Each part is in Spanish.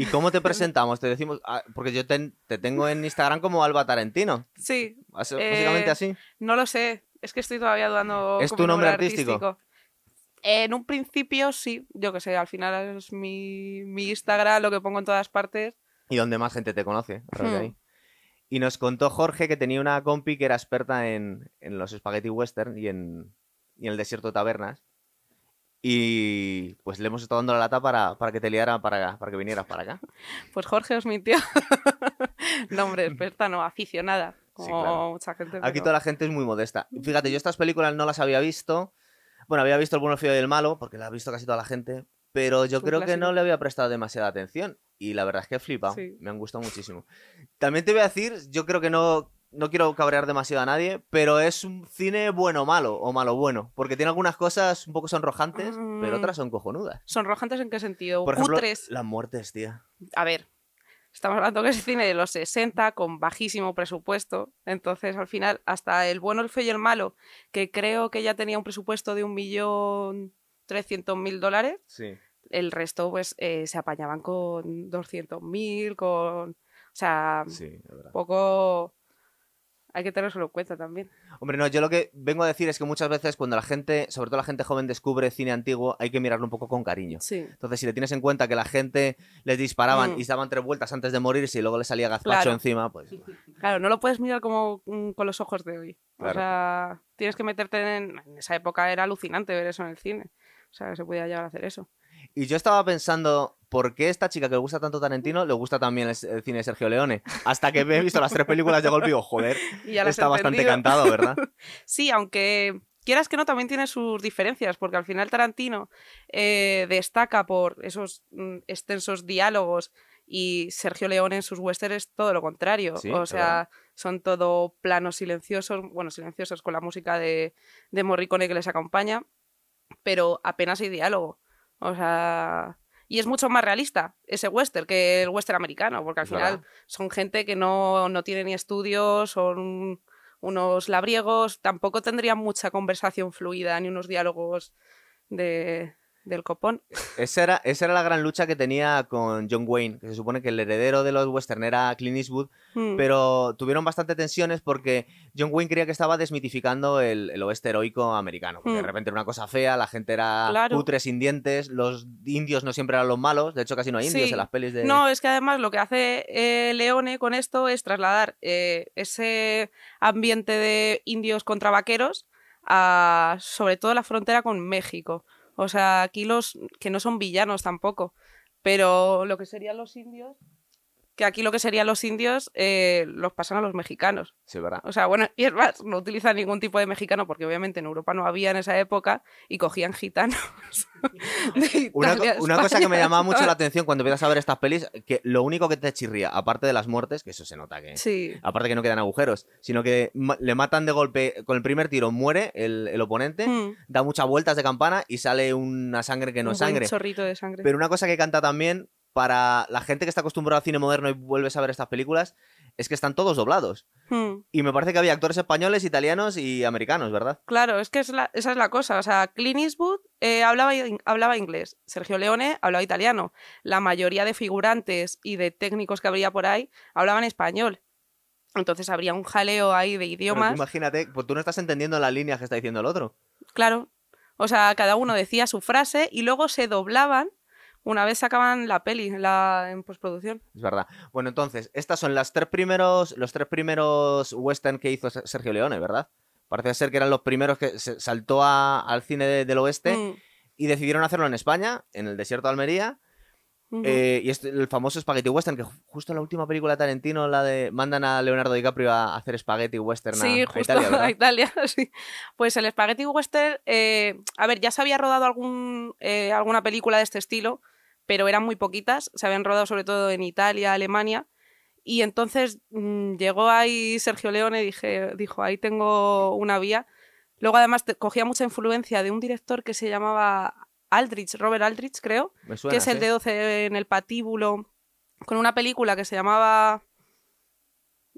¿Y cómo te presentamos? Te decimos, ah, porque yo te, te tengo en Instagram como Alba Tarantino. Sí, Eh, Básicamente así. no lo sé. Es que estoy todavía dudando. ¿Es tu nombre artístico? En un principio sí, yo que sé, al final es mi, mi Instagram, lo que pongo en todas partes. Y donde más gente te conoce. Hmm. ahí. Y nos contó Jorge que tenía una compi que era experta en, en los spaghetti western y en, y en el desierto de tabernas. Y pues le hemos estado dando la lata para, para que te liara para, para que vinieras para acá. Pues Jorge os mintió. Nombre experta, no, aficionada. Como Sí, claro. mucha gente. Aquí pero- toda la gente es muy modesta. Fíjate, yo estas películas no las había visto. Bueno, había visto El bueno, el feo y el malo, porque la ha visto casi toda la gente. Pero yo Es creo que no le había prestado demasiada atención. Y la verdad es que he flipado. Sí. Me han gustado muchísimo. También te voy a decir, yo creo que no, no quiero cabrear demasiado a nadie, pero es un cine bueno malo o malo bueno. Porque tiene algunas cosas un poco sonrojantes, pero Mm. otras son cojonudas. ¿Sonrojantes en qué sentido? Por ejemplo, Cutres. las muertes, tía. A ver, estamos hablando que es cine de los 60 con bajísimo presupuesto. Entonces, al final, hasta el bueno, el feo y el malo, que creo que ya tenía un presupuesto de un millón trescientos mil dólares, Sí. el resto, pues, eh, se apañaban con 200 mil, con... O sea, Sí, poco... Hay que tenerlo en cuenta también. Hombre, no, yo lo que vengo a decir es que muchas veces cuando la gente, sobre todo la gente joven, descubre cine antiguo, hay que mirarlo un poco con cariño. Sí. Entonces, si le tienes en cuenta que la gente les disparaban Mm. y se daban tres vueltas antes de morirse y luego le salía gazpacho Claro. encima, pues Claro, no lo puedes mirar como mm, con los ojos de hoy. Claro. O sea, tienes que meterte en... En esa época era alucinante ver eso en el cine. O sea, se podía llegar a hacer eso. Y yo estaba pensando, ¿por qué esta chica que le gusta tanto Tarantino le gusta también el, el cine de Sergio Leone? Hasta que me he visto las tres películas de golpe y digo, joder, ya está bastante cantado, ¿verdad? Sí, aunque quieras que no, también tiene sus diferencias, porque al final Tarantino eh, destaca por esos mm, extensos diálogos y Sergio Leone en sus westerns es todo lo contrario. Sí, o sea, son todo planos silenciosos, bueno, silenciosos con la música de, de Morricone que les acompaña, pero apenas hay diálogo. O sea... Y es mucho más realista ese western que el western americano, porque al final son gente que no, no tiene ni estudios, son unos labriegos, tampoco tendrían mucha conversación fluida ni unos diálogos de, del copón. Esa era, esa era la gran lucha que tenía con John Wayne, que se supone que el heredero de los western era Clint Eastwood, Mm. pero tuvieron bastante tensiones porque John Wayne creía que estaba desmitificando el, el oeste heroico americano. Porque de Mm. repente era una cosa fea, la gente era Claro. cutre sin dientes, los indios no siempre eran los malos, de hecho casi no hay indios Sí. en las pelis de... No, es que además lo que hace eh, Leone con esto es trasladar eh, ese ambiente de indios contra vaqueros a sobre todo la frontera con México. O sea, aquí los que no son villanos tampoco, pero lo que serían los indios, que aquí lo que serían los indios eh, los pasan a los mexicanos. Sí, ¿verdad? O sea, bueno, y es más, no utilizan ningún tipo de mexicano porque obviamente en Europa no había en esa época y cogían gitanos. de Una, cosa que me llamaba mucho la atención cuando empiezas a ver estas pelis, que lo único que te chirría, aparte de las muertes, que eso se nota que... Sí. Aparte que no quedan agujeros, sino que ma- le matan de golpe, con el primer tiro muere el, el oponente, Mm. da muchas vueltas de campana y sale una sangre que no Un es sangre. chorrito de sangre. Pero una cosa que canta también para la gente que está acostumbrada al cine moderno y vuelves a ver estas películas es que están todos doblados. Mm. Y me parece que había actores españoles, italianos y americanos, ¿verdad? Claro, es que es la- esa es la cosa. O sea, Clint Eastwood eh, hablaba, in- hablaba inglés, Sergio Leone hablaba italiano. La mayoría de figurantes y de técnicos que habría por ahí hablaban español. Entonces habría un jaleo ahí de idiomas. imagínate, pues tú no estás entendiendo las líneas que está diciendo el otro. Claro. O sea, cada uno decía su frase y luego se doblaban una vez sacaban la peli en, la, en postproducción. Es verdad. Bueno, entonces, estas son las tres primeros, los tres primeros western que hizo Se- Sergio Leone, ¿verdad? Parece ser que eran los primeros que se saltó a- al cine de- del oeste Mm, y decidieron hacerlo en España, en el desierto de Almería. Eh, y es el famoso Spaghetti Western, que ju- justo en la última película de Tarantino, la de mandan a Leonardo DiCaprio a hacer Spaghetti Western Sí, a justo Italia, a Italia, sí. Pues el Spaghetti Western, eh, a ver, ya se había rodado algún, eh, alguna película de este estilo, pero eran muy poquitas, se habían rodado sobre todo en Italia, Alemania, y entonces mm, llegó ahí Sergio Leone y dije, dijo, ahí tengo una vía. Luego además te- cogía mucha influencia de un director que se llamaba Aldrich, Robert Aldrich creo, suena, que es el sí. de 12 en el patíbulo, con una película que se llamaba...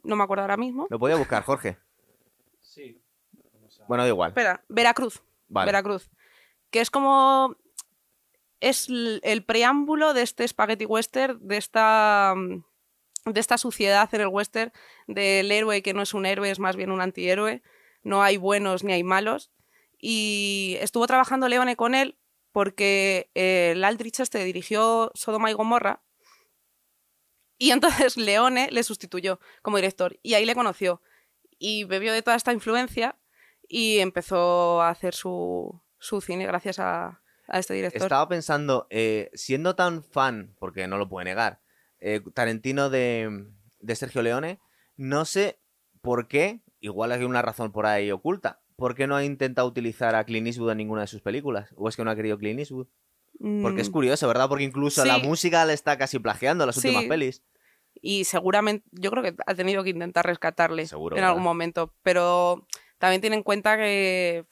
No me acuerdo ahora mismo. Lo podía buscar, Jorge. Sí. A- Bueno, da igual. Espera, Veracruz. Vale. Veracruz. Que es como es el preámbulo de este spaghetti western, de esta, de esta suciedad en el western, del héroe que no es un héroe, es más bien un antihéroe. No hay buenos ni hay malos. Y estuvo trabajando Leone con él porque eh, el Aldrich este dirigió Sodoma y Gomorra. Y entonces Leone le sustituyó como director. Y ahí le conoció. Y bebió de toda esta influencia y empezó a hacer su, su cine gracias a, a este director. Estaba pensando, eh, siendo tan fan, porque no lo puede negar, eh, Tarantino de, de Sergio Leone, no sé por qué, igual hay una razón por ahí oculta, ¿por qué no ha intentado utilizar a Clint Eastwood en ninguna de sus películas? ¿O es que no ha querido Clint Eastwood? Porque es Mm, curioso, ¿verdad? Porque incluso la Sí. música le está casi plagiando las Sí. últimas pelis. Y seguramente, yo creo que ha tenido que intentar rescatarle Seguro, en ¿verdad? algún momento. Pero también tiene en cuenta que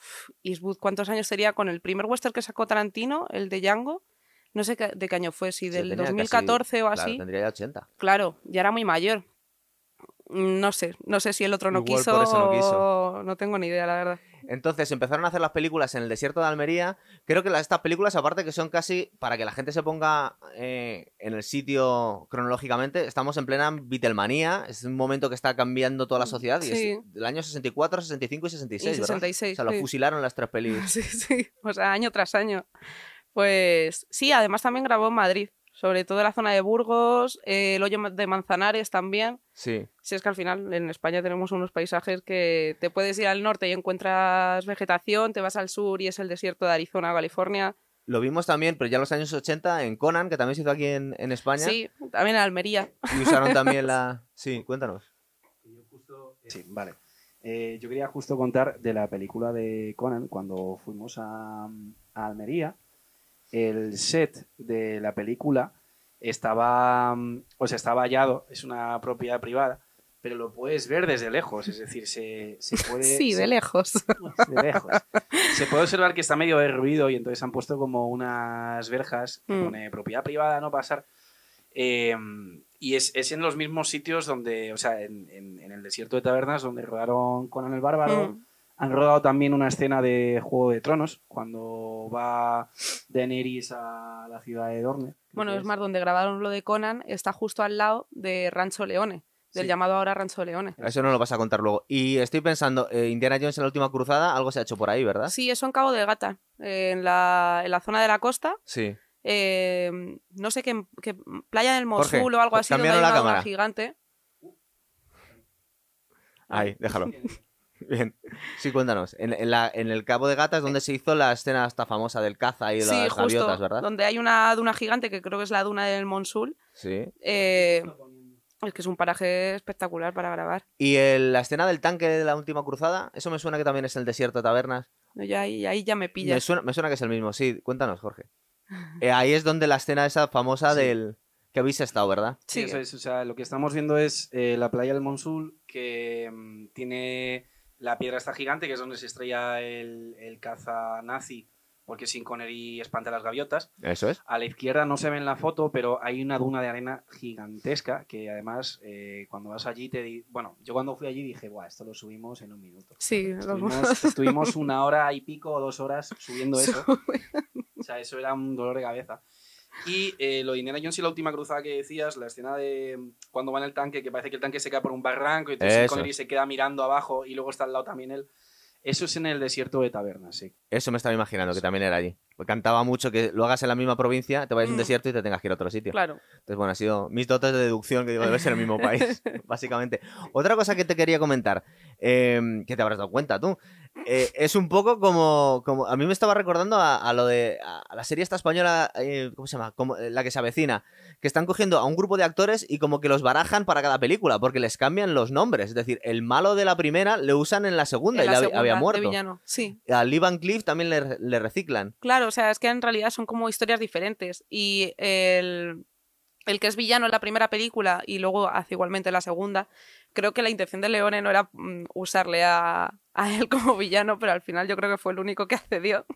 Eastwood, ¿cuántos años sería con el primer western que sacó Tarantino, el de Django? No sé qué- de qué año fue, si Sí, del casi- 2014 o claro, así. tendría ya 80. Claro, ya era muy mayor. Mm, No sé, no sé si el otro no Igual quiso, por eso no quiso. no tengo ni idea, la verdad. Entonces empezaron a hacer las películas en el desierto de Almería. Creo que las- estas películas, aparte que son casi para que la gente se ponga eh, en el sitio cronológicamente, estamos en plena Beatlemanía. Es un momento que está cambiando toda la sociedad. Y Sí. es del año 64, 65 y 66, Y ¿verdad? 66, O sea, lo fusilaron las tres pelis. Sí, sí, o sea, año tras año. Pues sí, además también grabó en Madrid, sobre todo en la zona de Burgos, eh, el hoyo de Manzanares también. Sí. Si es que al final en España tenemos unos paisajes que te puedes ir al norte y encuentras vegetación, te vas al sur y es el desierto de Arizona, California. Lo vimos también, pero ya en los años 80 en Conan, que también se hizo aquí en, en España. Sí, también en Almería. Y usaron también la... Sí, cuéntanos. Yo justo- Sí, vale. Eh, yo quería justo contar de la película de Conan cuando fuimos a, a Almería. El set de la película estaba, mm, o sea, está vallado, es una propiedad privada, pero lo puedes ver desde lejos, es decir, se, se puede... Sí, se- de lejos. de lejos. Se puede observar que está medio derruido y entonces han puesto como unas verjas que Mm. pone propiedad privada, no pasar. Eh, y es, es en los mismos sitios donde, o sea, en, en- en el desierto de tabernas donde rodaron Conan el Bárbaro. Mm. Han rodado también una escena de Juego de Tronos cuando va Daenerys a la ciudad de Dorne. Bueno, es más, donde grabaron lo de Conan está justo al lado de Rancho Leone, del Sí. llamado ahora Rancho Leone. Eso no lo vas a contar luego. Y estoy pensando, eh, Indiana Jones en la última cruzada, algo se ha hecho por ahí, ¿verdad? Sí, eso en Cabo de Gata, eh, en, la, en la zona de la costa. Sí. eh, no sé qué, qué playa del Jorge, Mosul o algo así, donde hay una cámara. gigante. Ahí, déjalo. Bien. Sí, cuéntanos. En, en la- en el Cabo de Gata es donde se hizo la escena esta famosa del caza y de Sí, las justo, gaviotas, ¿verdad? donde hay una duna gigante que creo que es la duna del Monsul. Sí. eh, es que es un paraje espectacular para grabar. Y el- la escena del tanque de la última cruzada, eso me suena que también es el desierto de tabernas. Ya ahí, ahí ya me Me pillas. suena, me suena que es el mismo, sí. Cuéntanos, Jorge. Eh, ahí es donde la escena esa famosa Sí. del... que habéis estado, ¿verdad? Sí, Sí. eso es. O sea, lo que estamos viendo es eh, la playa del Monsul, que mm, tiene la piedra esta gigante, que es donde se estrella el, el caza nazi, porque sin Connery espanta a las gaviotas. Eso es. A la izquierda no se ve en la foto, pero hay una duna de arena gigantesca, que además, eh, cuando vas allí, te di- Bueno, yo cuando fui allí dije, Buah, esto lo subimos en un minuto. Sí, lo- Estuvimos, estuvimos una hora y pico o dos horas subiendo eso. O sea, eso era un dolor de cabeza. Y eh, lo de Indiana Jones y la última cruzada que decías, la escena de mm, cuando va en el tanque, que parece que el tanque se cae por un barranco y. Connery se queda mirando abajo y luego está al lado también él. Eso es en el desierto de tabernas, sí. Eso me estaba imaginando, que también era allí. Porque cantaba mucho que lo hagas en la misma provincia, te vayas a un Mm. desierto y te tengas que ir a otro sitio. Claro. Entonces, bueno, ha sido mis dotes de deducción que digo, debe ser el mismo país, básicamente. Otra cosa que te quería comentar, eh, que te habrás dado cuenta tú, eh, es un poco como, como. A mí me estaba recordando a, a lo de. A, la serie esta española, eh, ¿cómo se llama? Como, eh, la que se avecina. Que están cogiendo a un grupo de actores y como que los barajan para cada película, porque les cambian los nombres. Es decir, el malo de la primera le usan en la segunda En y la había- había de muerto. villano. Sí, A Lee Van Cleef también le, le reciclan. claro, o sea, es que en realidad son como historias diferentes. Y el, el que es villano en la primera película y luego hace igualmente en la segunda, creo que la intención de Leone no era mm, usarle a, a él como villano, pero al final yo creo que fue el único que accedió.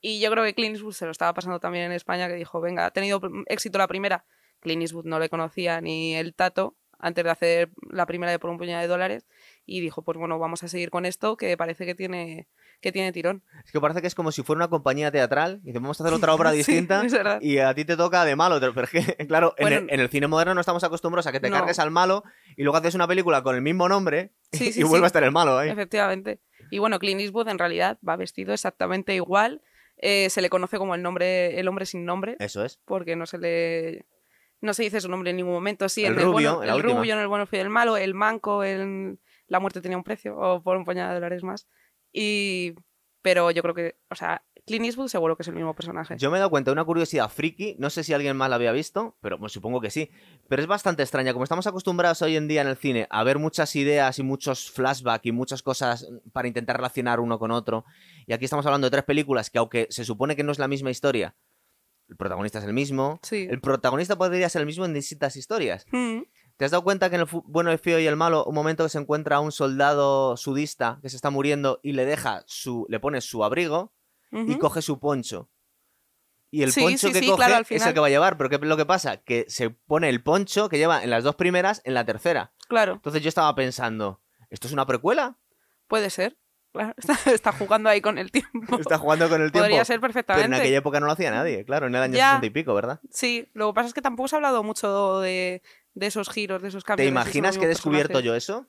y yo creo que Clint Eastwood se lo estaba pasando también en España, que dijo, venga, ha tenido mm, éxito la primera. Clint Eastwood no le conocía ni el tato antes de hacer la primera de por un puñado de dólares y dijo, pues bueno, vamos a seguir con esto que parece que tiene, que tiene tirón. Es que parece que es como si fuera una compañía teatral y dice, vamos a hacer otra obra distinta y a ti te toca de malo. Pero es que, claro, en, el, en el cine moderno no estamos acostumbrados a que te no. cargues al malo y luego haces una película con el mismo nombre Sí, y vuelve a estar el malo ahí. Efectivamente. Y bueno, Clint Eastwood en realidad va vestido exactamente igual. Eh, se le conoce como el nombre, el hombre sin nombre, Eso es. porque no se le no se dice su nombre en ningún momento. Sí, El en el, rubio, el última. rubio, en el bueno, el y el malo, el manco, en la muerte tenía un precio, o por un puñado de dólares más. Y pero yo creo que, o sea, Clint Eastwood seguro que es el mismo personaje. Yo me he dado cuenta de una curiosidad friki, no sé si alguien más la había visto, pero pues, supongo que sí. Pero es bastante extraña, como estamos acostumbrados hoy en día en el cine a ver muchas ideas y muchos flashbacks y muchas cosas para intentar relacionar uno con otro. Y aquí estamos hablando de tres películas que aunque se supone que no es la misma historia, el protagonista es el mismo. Sí. El protagonista podría ser el mismo en distintas historias. Mm, ¿Te has dado cuenta que en el bueno, el feo y el malo, un momento que se encuentra un soldado sudista que se está muriendo y le deja su, le pone su abrigo y coge su poncho. Y el Sí, poncho sí, que sí, coge claro, es el que va a llevar. Pero ¿qué es lo que pasa? Que se pone el poncho que lleva en las dos primeras en la tercera. Claro, Entonces yo estaba pensando, ¿esto es una precuela? puede ser. Claro, está, está jugando ahí con el tiempo. Está jugando con el tiempo. Podría ser Pero en perfectamente. aquella época no lo hacía nadie, claro, en el año Ya. 60 y pico, ¿verdad? Sí, lo que pasa es que tampoco se ha hablado mucho de, de esos giros, de esos cambios. ¿Te imaginas que he descubierto personajes. yo eso?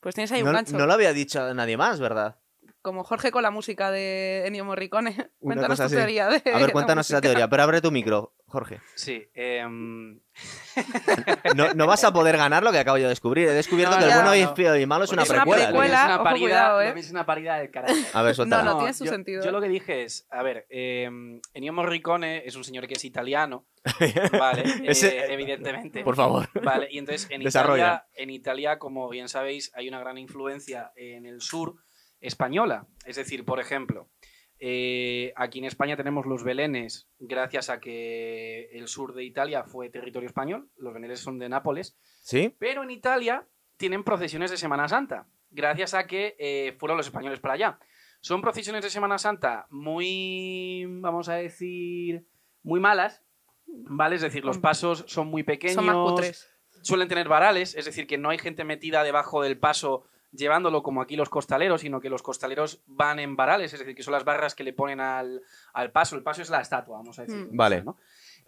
Pues tienes ahí No, un gancho. no lo había dicho a nadie más, ¿verdad? Como Jorge con la música de Ennio Morricone. Una Cuéntanos cosa tu así. teoría de A ver, cuéntanos esa teoría, pero abre tu micro, Jorge. Sí, em, No, no vas a poder ganar lo que acabo yo de descubrir. He descubierto No, que el bueno y no. feo y malo es una Es una precuela. es una paridad, cuidado, ¿eh? es una paridad del carácter. A ver. No, no, tiene su yo, sentido. Yo lo que dije es, a ver, eh, Ennio Morricone es un señor que es italiano, ¿vale? Ese- Eh, evidentemente. Por favor. Vale, y entonces en Desarrolla. Italia, en Italia, como bien sabéis, hay una gran influencia en el sur española. Es decir, por ejemplo, eh, aquí en España tenemos los belenes gracias a que el sur de Italia fue territorio español. Los belenes son de Nápoles. ¿Sí? Pero en Italia tienen procesiones de Semana Santa, gracias a que eh, fueron los españoles para allá. Son procesiones de Semana Santa muy, vamos a decir, muy malas, ¿vale? Es decir, los pasos son muy pequeños, Son más cutres. suelen tener varales, es decir, que no hay gente metida debajo del paso llevándolo como aquí los costaleros, sino que los costaleros van en varales, es decir, que son las barras que le ponen al, al paso. El paso es la estatua, vamos a decir. Mm. Vale. ¿no?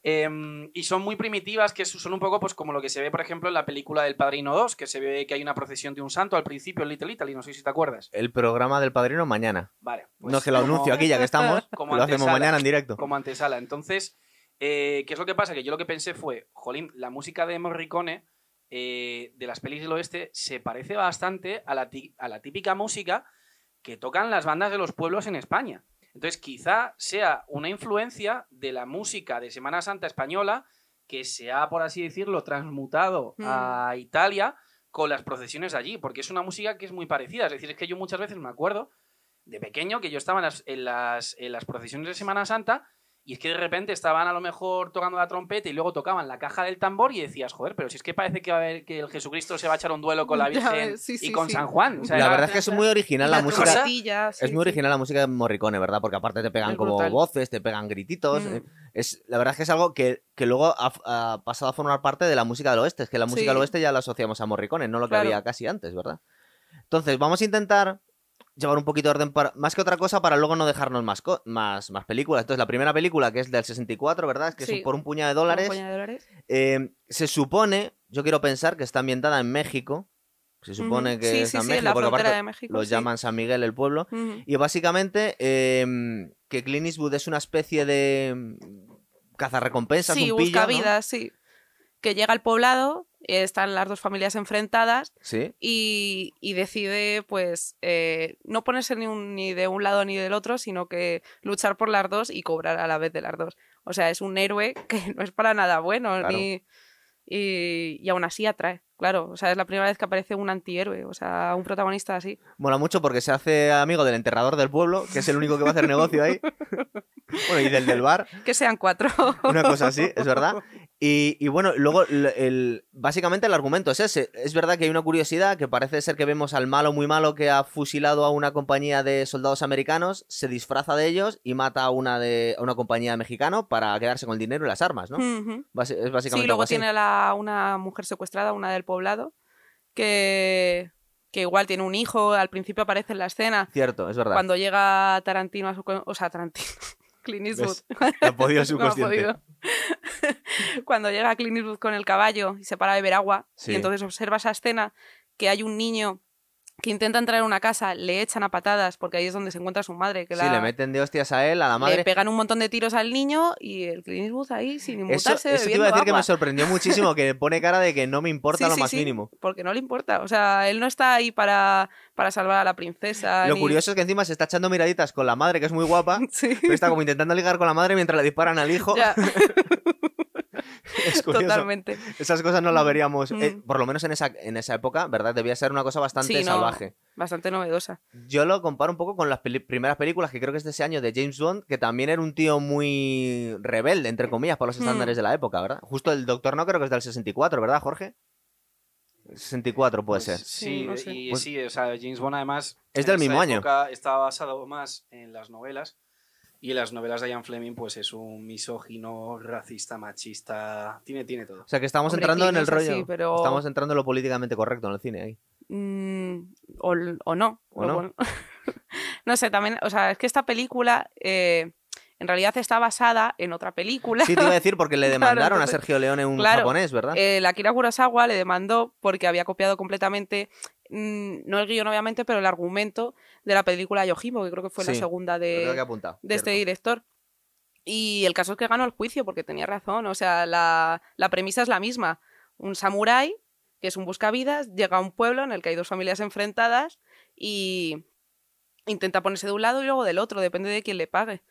Em, y son muy primitivas, que son un poco pues como lo que se ve, por ejemplo, en la película del Padrino 2, que se ve que hay una procesión de un santo al principio en Little Italy, no sé si te acuerdas. El programa del padrino mañana. Vale. pues no es que lo como- anuncio aquí ya que estamos. como lo hacemos mañana en directo. Como antesala. Entonces, eh, ¿qué es lo que pasa? Que yo lo que pensé fue, jolín, la música de Morricone eh, de las pelis del oeste se parece bastante a la, ti- a la típica música que tocan las bandas de los pueblos en España. Entonces, quizá sea una influencia de la música de Semana Santa española que se ha, por así decirlo, transmutado Mm. a Italia con las procesiones de allí, porque es una música que es muy parecida. Es decir, es que yo muchas veces me acuerdo de pequeño que yo estaba en las, en las, en las procesiones de Semana Santa y es que de repente estaban a lo mejor tocando la trompeta y luego tocaban la caja del tambor y decías, joder, pero si es que parece que va a haber que el Jesucristo se va a echar un duelo con la Virgen sí, y con sí. San Juan. O sea, La verdad es que es muy original la música. Es muy sí. original la música de Morricone, ¿verdad? Porque aparte te pegan como voces, te pegan grititos. Mm. eh, Es, la verdad es que es algo que, que luego ha, ha pasado a formar parte de la música del oeste. Es que la música Sí. del oeste ya la asociamos a Morricone, no lo que Claro. había casi antes, ¿verdad? Entonces, vamos a intentar llevar un poquito de orden, para, más que otra cosa, para luego no dejarnos más, co- más, más películas. Entonces, la primera película, que es del 64, ¿verdad? Que Sí. es por un puñado de Un dólares. puñado de dólares. Eh, se supone, yo quiero pensar que está ambientada en México. Se supone que Sí, está sí, en México, la porque aparte de México. lo sí. llaman San Miguel el pueblo. Y básicamente eh, que Clint Eastwood es una especie de mm, cazarrecompensas, Sí, un pillo, busca ¿no? vidas, sí. Que llega al poblado, están las dos familias enfrentadas Sí, y, y decide, pues, eh, no ponerse ni, un- ni de un lado ni del otro, sino que luchar por las dos y cobrar a la vez de las dos. O sea, es un héroe que no es para nada bueno, Claro. ni, y, y aún así atrae. Claro, o sea, es la primera vez que aparece un antihéroe, o sea, un protagonista así. mola mucho porque se hace amigo del enterrador del pueblo, que es el único que va a hacer negocio ahí. bueno, y del del bar, Que sean cuatro. una cosa así, es verdad. Y, y bueno, luego el, el- básicamente el argumento es ese. Es verdad que hay una curiosidad que parece ser que vemos al malo muy malo que ha fusilado a una compañía de soldados americanos, se disfraza de ellos y mata a una de a una compañía mexicana para quedarse con el dinero y las armas, ¿no? Es básicamente Sí, luego así. tiene a la- una mujer secuestrada, una del poblado, que, que igual tiene un hijo, al principio aparece en la escena, Cierto, es verdad. cuando llega Tarantino a su... O sea, Tarantino, Clint Eastwood. ¿Ves? No ha podido No ha subconsciente. podido. cuando llega Clint Eastwood con el caballo y se para a beber agua, Sí. y entonces observa esa escena que hay un niño que intenta entrar en una casa, le echan a patadas, porque ahí es donde se encuentra su madre, que Sí, la- le meten de hostias a él, a la le madre. pegan un montón de tiros al niño y el Clint Eastwood ahí sin Eso, inmutarse, eso te iba a decir que me sorprendió muchísimo, que pone cara de que no me importa Sí, lo sí, más sí, mínimo. Porque no le importa. O sea, él no está ahí para, para salvar a la princesa. Lo ni- curioso es que encima se está echando miraditas con la madre, que es muy guapa, Sí. pero está como intentando ligar con la madre mientras le disparan al hijo. Ya, Es curioso. totalmente. Esas cosas no las veríamos, eh, Mm. por lo menos en esa, en esa época, ¿verdad? Debía ser una cosa bastante Sí, no. salvaje. Bastante novedosa. Yo lo comparo un poco con las peli- primeras películas, que creo que es de ese año, de James Bond, que también era un tío muy rebelde, entre comillas, por los Mm. estándares de la época, ¿verdad? Justo el Doctor No creo que es del 64, ¿verdad, Jorge? 64 puede Pues ser. Sí, Sí, no sé. y Pues- sí, o sea, James Bond además Es del mismo año. Estaba basado más en las novelas y en las novelas de Ian Fleming pues es un misógino, racista, machista, tiene tiene todo. O sea que estamos Hombre, entrando en el así, rollo. pero- Estamos entrando en lo políticamente correcto en el cine ahí. Mm, o, o no. ¿O no? Sé, también. O sea, es que esta película. eh, en realidad está basada en otra película. Sí, te iba a decir porque le Claro, demandaron entonces- a Sergio Leone un claro, japonés, ¿verdad? El Akira Kurosawa le demandó porque había copiado completamente, no el guion obviamente, pero el argumento de la película Yojimbo, que creo que fue la segunda que de, de este director. Y el caso es que ganó el juicio porque tenía razón. O sea, la, la premisa es la misma. Un samurái, que es un buscavidas, llega a un pueblo en el que hay dos familias enfrentadas y intenta ponerse de un lado y luego del otro, depende de quién le pague.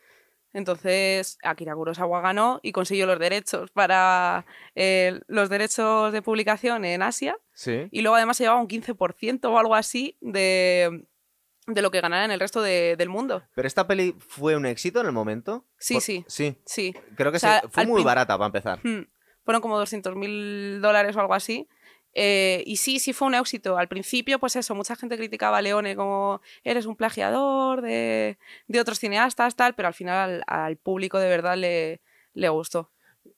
Entonces, Akira Kurosawa ganó y consiguió los derechos para eh, los derechos de publicación en Asia Sí. y luego además se llevaba un 15% o algo así de, de lo que ganara en el resto de- del mundo. Pero esta peli fue un éxito en el momento. Sí, Por- sí. Sí. Sí, Creo que O sea, se- fue muy barata para empezar. Hmm. Fueron como 200 mil dólares o algo así. Eh, y sí, sí fue un éxito. Al principio, pues eso, mucha gente criticaba a Leone como eres un plagiador de, de otros cineastas, tal, pero al final al, al público de verdad le, le gustó.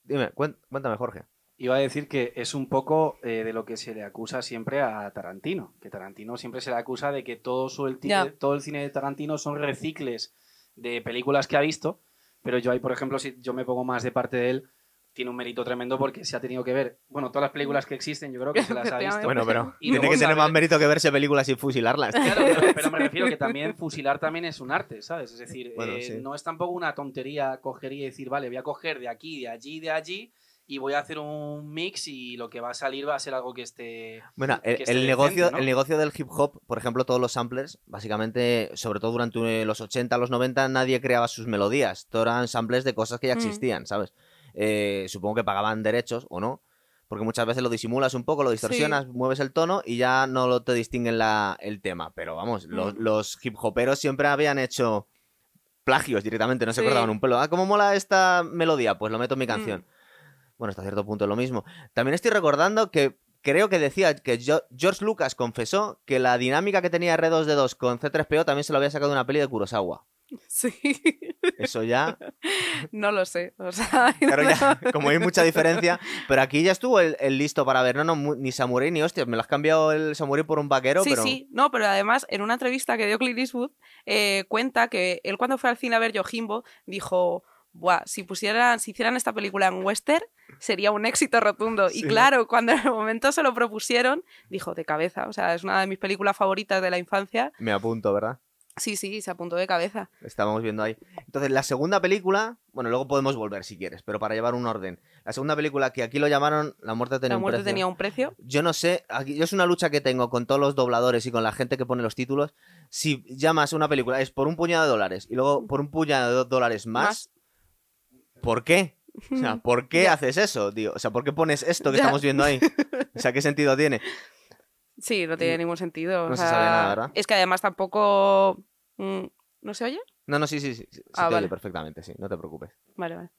Dime, cuéntame, Jorge. Iba a decir que es un poco eh, de lo que se le acusa siempre a Tarantino, que Tarantino siempre se le acusa de que todo, su el, Ya. todo el cine de Tarantino son recicles de películas que ha visto, pero yo ahí, por ejemplo, si yo me pongo más de parte de él, tiene un mérito tremendo porque se ha tenido que ver, bueno, todas las películas que existen, yo creo que se las ha visto. Bueno, pero Y tiene que tener más mérito que verse películas y fusilarlas. Claro, pero, pero me refiero que también fusilar también es un arte, ¿sabes? Es decir, Bueno, eh, sí. no es tampoco una tontería coger y decir, vale, voy a coger de aquí, de allí, de allí, y voy a hacer un mix y lo que va a salir va a ser algo que esté... Bueno, el, esté el decente, negocio, ¿no? el negocio del hip hop, por ejemplo, todos los samplers, básicamente, sobre todo durante los 80, los 90, nadie creaba sus melodías. Todo eran samples de cosas que ya Mm. existían, ¿sabes? Eh, supongo que pagaban derechos o no. Porque muchas veces lo disimulas un poco, lo distorsionas, mueves el tono y ya no lo te distinguen la, el tema. Pero vamos, los, Mm. los hip hoperos siempre habían hecho plagios directamente, no se Sí. acordaban un pelo. Ah, ¿cómo mola esta melodía? Pues lo meto en mi canción. Mm. Bueno, hasta cierto punto es lo mismo. También estoy recordando que creo que decía que George Lucas confesó que la dinámica que tenía R2D2 con C3PO también se lo había sacado de una peli de Kurosawa. Sí, Eso ya, no lo sé. O sea, claro, ya, como hay mucha diferencia, pero aquí ya estuvo el, el listo para ver, no, no, ni Samurai ni hostias, me lo has cambiado el Samurai por un vaquero, sí, pero... sí, no, pero además en una entrevista que dio Clint Eastwood eh, cuenta que él cuando fue al cine a ver Yojimbo dijo, Buah, si pusieran, si hicieran esta película en western sería un éxito rotundo. Sí, y claro, cuando en el momento se lo propusieron, dijo de cabeza, o sea, es una de mis películas favoritas de la infancia. Me apunto, ¿verdad? Sí, sí, se apuntó de cabeza. Estábamos viendo ahí. Entonces, la segunda película, bueno, luego podemos volver si quieres, pero para llevar un orden. La segunda película que aquí lo llamaron La muerte tenía La un muerte precio. tenía un precio. Yo no sé, aquí, yo es una lucha que tengo con todos los dobladores y con la gente que pone los títulos. Si llamas una película es por un puñado de dólares y luego por un puñado de dólares más, ¿por qué? O sea, ¿por qué haces eso, tío? O sea, ¿por qué pones esto que Ya. estamos viendo ahí? O sea, ¿qué sentido tiene? Sí, no tiene ningún sentido. o no se sabe nada, ¿verdad? Es que además tampoco... mm, ¿No se oye? No, no, sí, sí, sí. sí, Ah, te oye perfectamente, sí, no te preocupes. Vale, vale.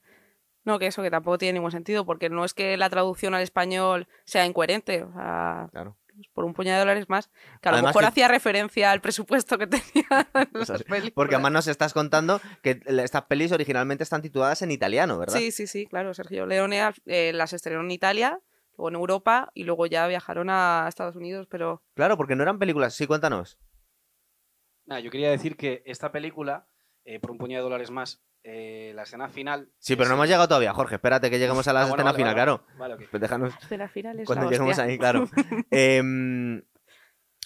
No, que eso que tampoco tiene ningún sentido, porque no es que la traducción al español sea incoherente. O sea, Claro. pues por un puñado de dólares más. Que a lo Además mejor que- hacía referencia al presupuesto que tenía películas. Porque además nos estás contando que estas pelis originalmente están tituladas en italiano, ¿verdad? Sí, sí, sí, claro. Sergio Leone eh, las estrenó en Italia, luego en Europa y luego ya viajaron a Estados Unidos, pero Claro, porque no eran películas. Sí, cuéntanos. Nada, yo quería decir que esta película, eh, por un puñado de dólares más, eh, la escena final. Sí, pero es- no hemos llegado todavía, Jorge. Espérate que lleguemos a la Ah, bueno, escena vale, final, vale, claro. Vale, ok. Pues déjanos escena final es cuando la lleguemos hostia. ahí, claro. Em,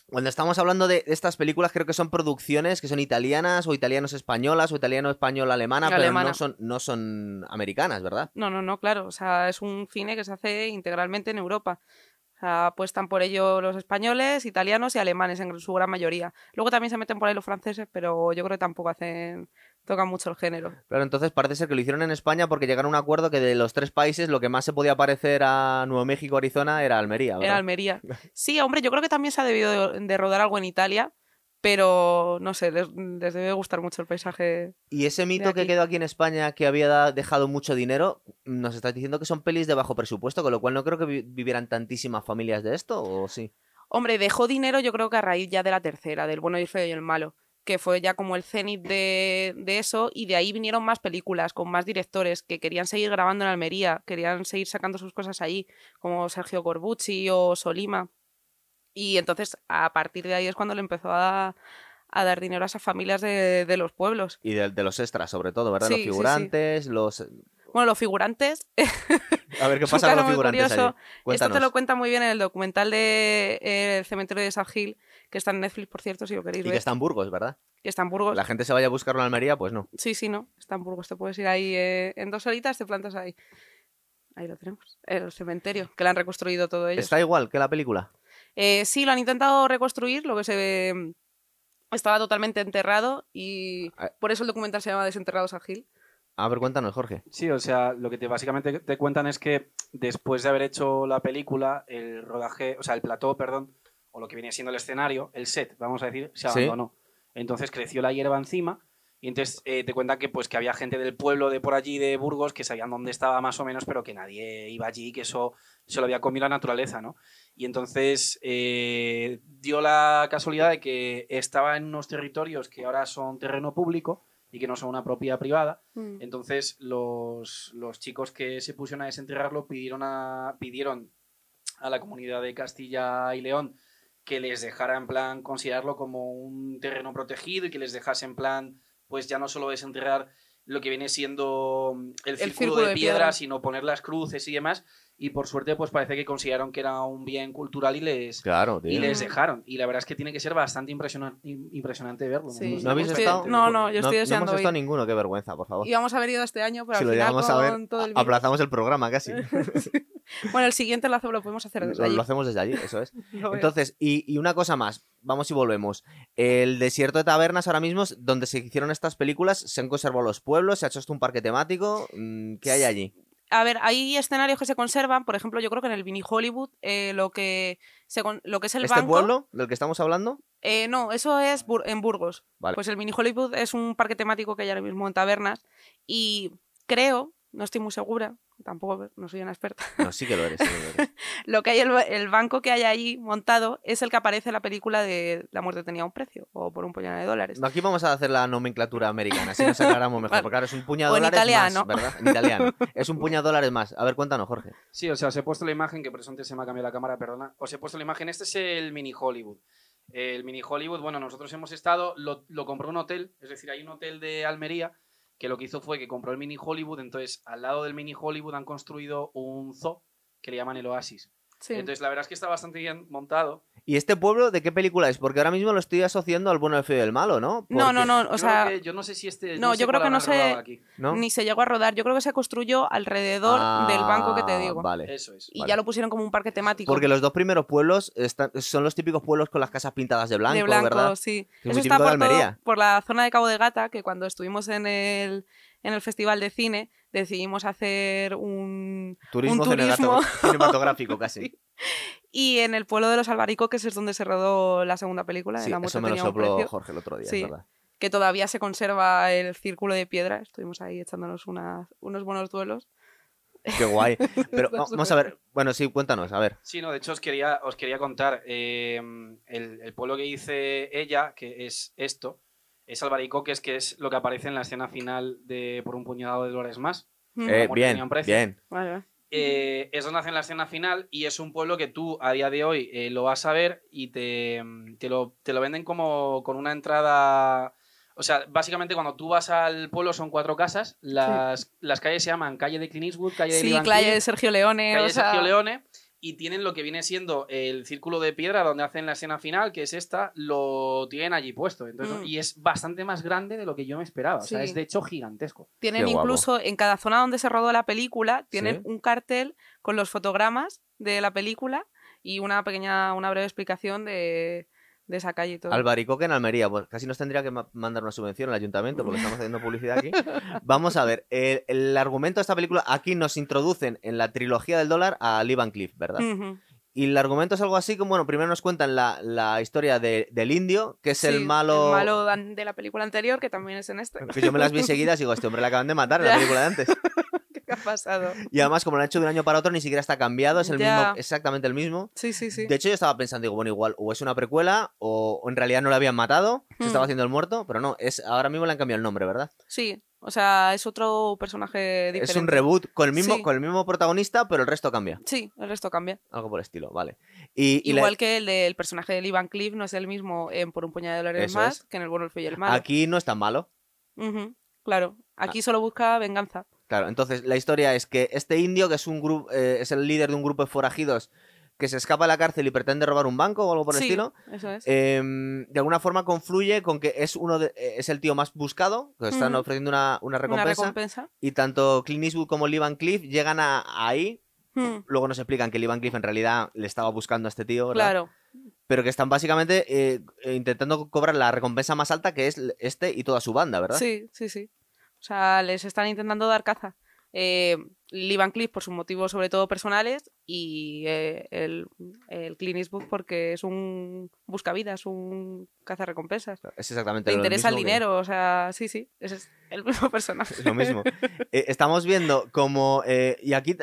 cuando estamos hablando de estas películas, creo que son producciones que son italianas o italianos-españolas o italiano-español-alemana, pero Alemana. no son, no son americanas, ¿verdad? No, no, no, claro. O sea, es un cine que se hace integralmente en Europa. Apuestan por ello los españoles, italianos y alemanes en su gran mayoría. Luego también se meten por ahí los franceses, pero yo creo que tampoco hacen tocan mucho el género. Claro, entonces parece ser que lo hicieron en España porque llegaron a un acuerdo que de los tres países lo que más se podía parecer a Nuevo México, Arizona, era Almería, ¿verdad? Era Almería. Sí, hombre, yo creo que también se ha debido de, de rodar algo en Italia, pero no sé, les, les debe gustar mucho el paisaje. Y ese mito que quedó aquí en España que había dejado mucho dinero, nos estás diciendo que son pelis de bajo presupuesto, con lo cual no creo que vi- vivieran tantísimas familias de esto, ¿o sí? Hombre, dejó dinero yo creo que a raíz ya de la tercera, del bueno y el feo y el malo, que fue ya como el cenit de, de eso, y de ahí vinieron más películas con más directores que querían seguir grabando en Almería, querían seguir sacando sus cosas allí, como Sergio Corbucci o Solima. Y entonces, a partir de ahí es cuando le empezó a, a dar dinero a esas familias de, de los pueblos. Y de, de los extras, sobre todo, ¿verdad? Sí, los sí, sí. figurantes, los... Bueno, los figurantes A ver qué pasa con los figurantes allí. Esto te lo cuenta muy bien en el documental de eh, El cementerio de Sad Hill, que está en Netflix, por cierto, si lo queréis Y que ver. está en Burgos, ¿verdad? Que está en Burgos. La gente se vaya a buscarlo en Almería, pues no. Sí, sí, no. Está en Burgos. Te puedes ir ahí eh, en dos horitas, te plantas ahí. Ahí lo tenemos. El cementerio, que lo han reconstruido todo ellos. Está igual que la película. Eh, sí, lo han intentado reconstruir, lo que se ve estaba totalmente enterrado y Ah. por eso el documental se llama Desenterrados a Gil. A ver, cuéntanos, Jorge. Sí, o sea, lo que te básicamente te cuentan es que después de haber hecho la película, el rodaje, o sea, el plató, perdón, o lo que viene siendo el escenario, el set, vamos a decir, se Sí. abandonó. Entonces creció la hierba encima y entonces eh, te cuentan que pues que había gente del pueblo de por allí de Burgos que sabían dónde estaba más o menos, pero que nadie iba allí, que eso se lo había comido la naturaleza, ¿no? Y entonces eh, dio la casualidad de que estaba en unos territorios que ahora son terreno público y que no son una propiedad privada. Mm. Entonces los, los chicos que se pusieron a desenterrarlo pidieron a, pidieron a la comunidad de Castilla y León que les dejara en plan considerarlo como un terreno protegido y que les dejase en plan pues ya no solo desenterrar lo que viene siendo mm, el círculo, círculo de, de piedra, piedra. sino poner las cruces y demás y por suerte pues parece que consideraron que era un bien cultural y les Claro, y les dejaron y la verdad es que tiene que ser bastante impresionante impresionante verlo Sí. ¿No habéis Estoy- estado? no, no, yo estoy no, deseando hemos estado ir. ninguno, qué vergüenza, por favor. Íbamos a haber ido este año, pero si al lo final con a ver, todo el virus- aplazamos el programa casi. Bueno, el siguiente lo, hace- lo podemos hacer desde lo, allí. lo hacemos desde allí, eso es. Entonces, y, y una cosa más, vamos y volvemos. El desierto de tabernas ahora mismo, es donde se hicieron estas películas, se han conservado los pueblos, se ha hecho esto un parque temático. mm, ¿Qué hay allí? A ver, hay escenarios que se conservan, por ejemplo, yo creo que en el Mini Hollywood, eh, lo, que se lo que es el ¿Este banco... pueblo del que estamos hablando? Eh, no, eso es Bur- en Burgos. Vale. Pues el Mini Hollywood es un parque temático que hay ahora mismo en tabernas y creo, no estoy muy segura, tampoco no soy una experta, No, sí que lo eres. sí que lo eres. lo que hay, el, el banco que hay ahí montado es el que aparece en la película de La muerte tenía un precio o por un puñado de dólares. Aquí vamos a hacer la nomenclatura americana, así nos aclaramos mejor. Vale. Porque claro, es un puñado de dólares italiano. más, ¿verdad? En italiano. Es un puñado de dólares más. A ver, cuéntanos, Jorge. Sí, o sea, os he puesto la imagen, que por eso antes se me ha cambiado la cámara, perdona. Os he puesto la imagen, este es el mini Hollywood. El mini Hollywood, bueno, nosotros hemos estado, lo, lo compró un hotel, es decir, hay un hotel de Almería que lo que hizo fue que compró el mini Hollywood, entonces al lado del mini Hollywood han construido un zoo que le llaman el Oasis. Sí. Entonces la verdad es que está bastante bien montado. ¿Y este pueblo de qué película es? Porque ahora mismo lo estoy asociando al bueno, el feo y el malo, ¿no? no, no, no, o yo, sea, que- yo no sé si este... no, sé yo creo que no se-. ¿No? ni se llegó a rodar. Yo creo que se construyó alrededor del banco que te Ah, digo. Vale. Eso es. Y vale. ya lo pusieron como un parque temático. Porque los dos primeros pueblos están- son los típicos pueblos con las casas pintadas de blanco, de blanco, ¿verdad? sí. muy Eso está por, todo- por la zona de Cabo de Gata, que cuando estuvimos en el, en el Festival de Cine decidimos hacer un... Turismo, Un turismo. cinematográfico casi. Sí. Y en el pueblo de los Albaricoques es donde se rodó la segunda película, de Sí, La eso me lo tenía un sopló precio, Jorge el otro día, Sí. es verdad. que todavía se conserva el círculo de piedra. Estuvimos ahí echándonos unas- unos buenos duelos. Qué guay. Pero vamos a ver, bueno, sí, cuéntanos, a ver. Sí, no, de hecho os quería, os quería contar eh, el, el pueblo que dice ella, que es esto, es Albaricoques, que es lo que aparece en la escena final de Por un puñado de dólares más. Mm. Eh, bien, bien. Vale. Eh, es donde hacen la escena final y es un pueblo que tú a día de hoy eh, lo vas a ver y te, te, lo, te lo venden como con una entrada... O sea, básicamente cuando tú vas al pueblo son cuatro casas, las, las calles se llaman calle de Clint Eastwood, calle de Sí, calle de Sergio Leone. calle o de Sergio Leone y tienen lo que viene siendo el círculo de piedra donde hacen la escena final, que es esta, lo tienen allí puesto. Entonces, Mm. Y es bastante más grande de lo que yo me esperaba. O sea, es de hecho gigantesco. Tienen Qué guapo. incluso en cada zona donde se rodó la película, tienen Sí. un cartel con los fotogramas de la película y una pequeña, una breve explicación de, de esa calle y todo. Albaricoque en Almería, pues casi nos tendría que ma- mandar una subvención al ayuntamiento porque estamos haciendo publicidad aquí. Vamos a ver, el, el argumento de esta película, aquí nos introducen en la trilogía del dólar a Lee Van Cleef, ¿verdad? Ujú. Y el argumento es algo así como, bueno, primero nos cuentan la, la historia de- del indio, que es el Sí, malo... el malo de la película anterior, que también es en este. Que yo me las vi seguidas y digo, este hombre le acaban de matar en la película de antes. ¿Qué ha pasado? Y además, como lo han hecho de un año para otro, ni siquiera está cambiado, es el Ya. mismo, exactamente el mismo. Sí, sí, sí. De hecho, yo estaba pensando, digo, bueno, igual, o es una precuela, o, o en realidad no lo habían matado, se Hmm. estaba haciendo el muerto, pero no, es ahora mismo le han cambiado el nombre, ¿verdad? Sí, o sea, es otro personaje diferente. Es un reboot con el mismo, Sí. con el mismo protagonista, pero el resto cambia. Sí, el resto cambia. Algo por el estilo, vale. Y, y la- Igual que el del personaje de Lee Van Cleef no es el mismo en Por un puñado de dólares Eso más es. que en El bueno, el feo y el malo. aquí no es tan malo. Claro, aquí solo busca venganza. Claro, entonces la historia es que este indio, que es un grupo, es el líder de un grupo de forajidos que se escapa de la cárcel y pretende robar un banco o algo por el sí, estilo, eso es. em, de alguna forma confluye con que es uno de- eh, es el tío más buscado, que están ofreciendo una, una Una recompensa, y tanto Clint Eastwood como Lee Van Cleef llegan a, ahí. Mm, Luego nos explican que Lee Van Cleef en realidad le estaba buscando a este tío, ¿verdad? claro, Pero que están básicamente eh, eh, intentando cobrar la recompensa más alta, que es este y toda su banda, ¿verdad? sí, sí, sí. O sea, les están intentando dar caza. Eh, Lee Van Cleef por sus motivos sobre todo personales y eh, el, el Clint Eastwood porque es un buscavidas, un cazarrecompensas. Es exactamente Le lo interesa el que- dinero, o sea, sí, sí, ese es el mismo personaje. Es lo mismo. Eh, estamos viendo como... eh, y aquí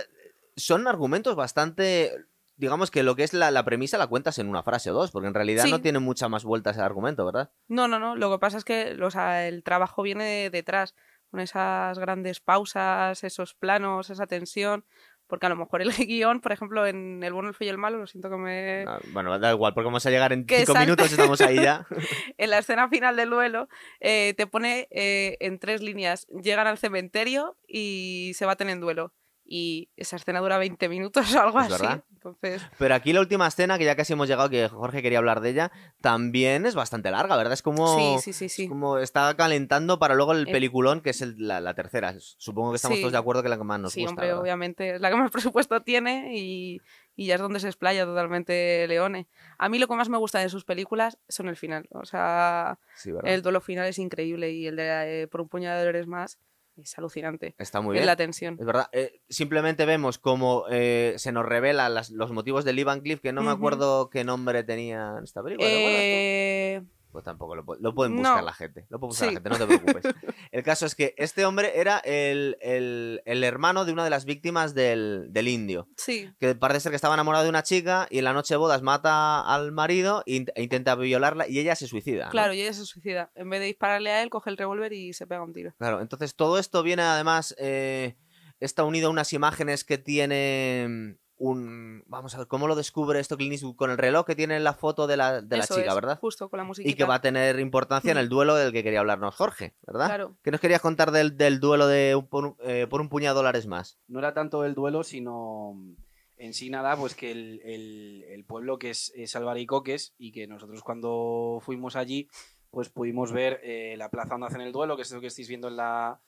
son argumentos bastante... Digamos que lo que es la, la premisa la cuentas en una frase o dos, porque en realidad Sí. no tiene muchas más vueltas el argumento, ¿verdad? No, no, no. Lo que pasa es que o sea, el trabajo viene de- detrás, con esas grandes pausas, esos planos, esa tensión. Porque a lo mejor el guion, por ejemplo, en El bueno, el feo y el malo, lo siento que me. Ah, Bueno, da igual, porque vamos a llegar en Que cinco sal- minutos, estamos ahí ya. En la escena final del duelo, eh, te pone eh, en tres líneas: llegan al cementerio y se baten en duelo. Y esa escena dura 20 minutos o algo Es así. verdad. Entonces, Pero aquí la última escena, que ya casi hemos llegado, que Jorge quería hablar de ella, también es bastante larga, ¿verdad? Es como... sí, sí, sí, es sí. como está calentando para luego el Eh, peliculón, que es el- la, la tercera. Supongo que estamos Sí. todos de acuerdo que es la que más nos sí, gusta. hombre, ¿verdad? obviamente es la que más presupuesto tiene y, y ya es donde se explaya totalmente Leone. A mí lo que más me gusta de sus películas son el final. O sea, Sí, el duelo final es increíble y el de eh, Por un puñado de dólares más es alucinante. Está muy Es bien. la tensión. Es verdad, eh, simplemente vemos cómo eh, se nos revela las- los motivos de Lee Van Cleef, que no me acuerdo qué nombre tenía en esta película. Eh, Pues tampoco lo, lo pueden buscar no. la gente. Lo puede buscar Sí. la gente, no te preocupes. El caso es que este hombre era el, el- el hermano de una de las víctimas del, del indio. sí, Que parece ser que estaba enamorado de una chica y en la noche de bodas mata al marido e e intenta violarla y ella se suicida. ¿no? claro, y ella se suicida. En vez de dispararle a él, coge el revólver y se pega un tiro. Claro, entonces todo esto viene además, eh, está unido a unas imágenes que tiene un... Vamos a ver, ¿cómo lo descubre esto Clint Eastwood? Con el reloj que tiene la foto de la, de la chica, es, ¿verdad? Justo con la música. Y que va a tener importancia en el duelo del que quería hablarnos Jorge, ¿verdad? Claro. ¿Qué nos querías contar del, del duelo de un- por, un- eh, por un puñado de dólares más? No era tanto el duelo, sino mm, en sí nada, pues que el, el- el pueblo que es, es Albaricoques y que nosotros cuando fuimos allí, pues pudimos ver eh, la plaza donde hacen el duelo, que es lo que estáis viendo en la...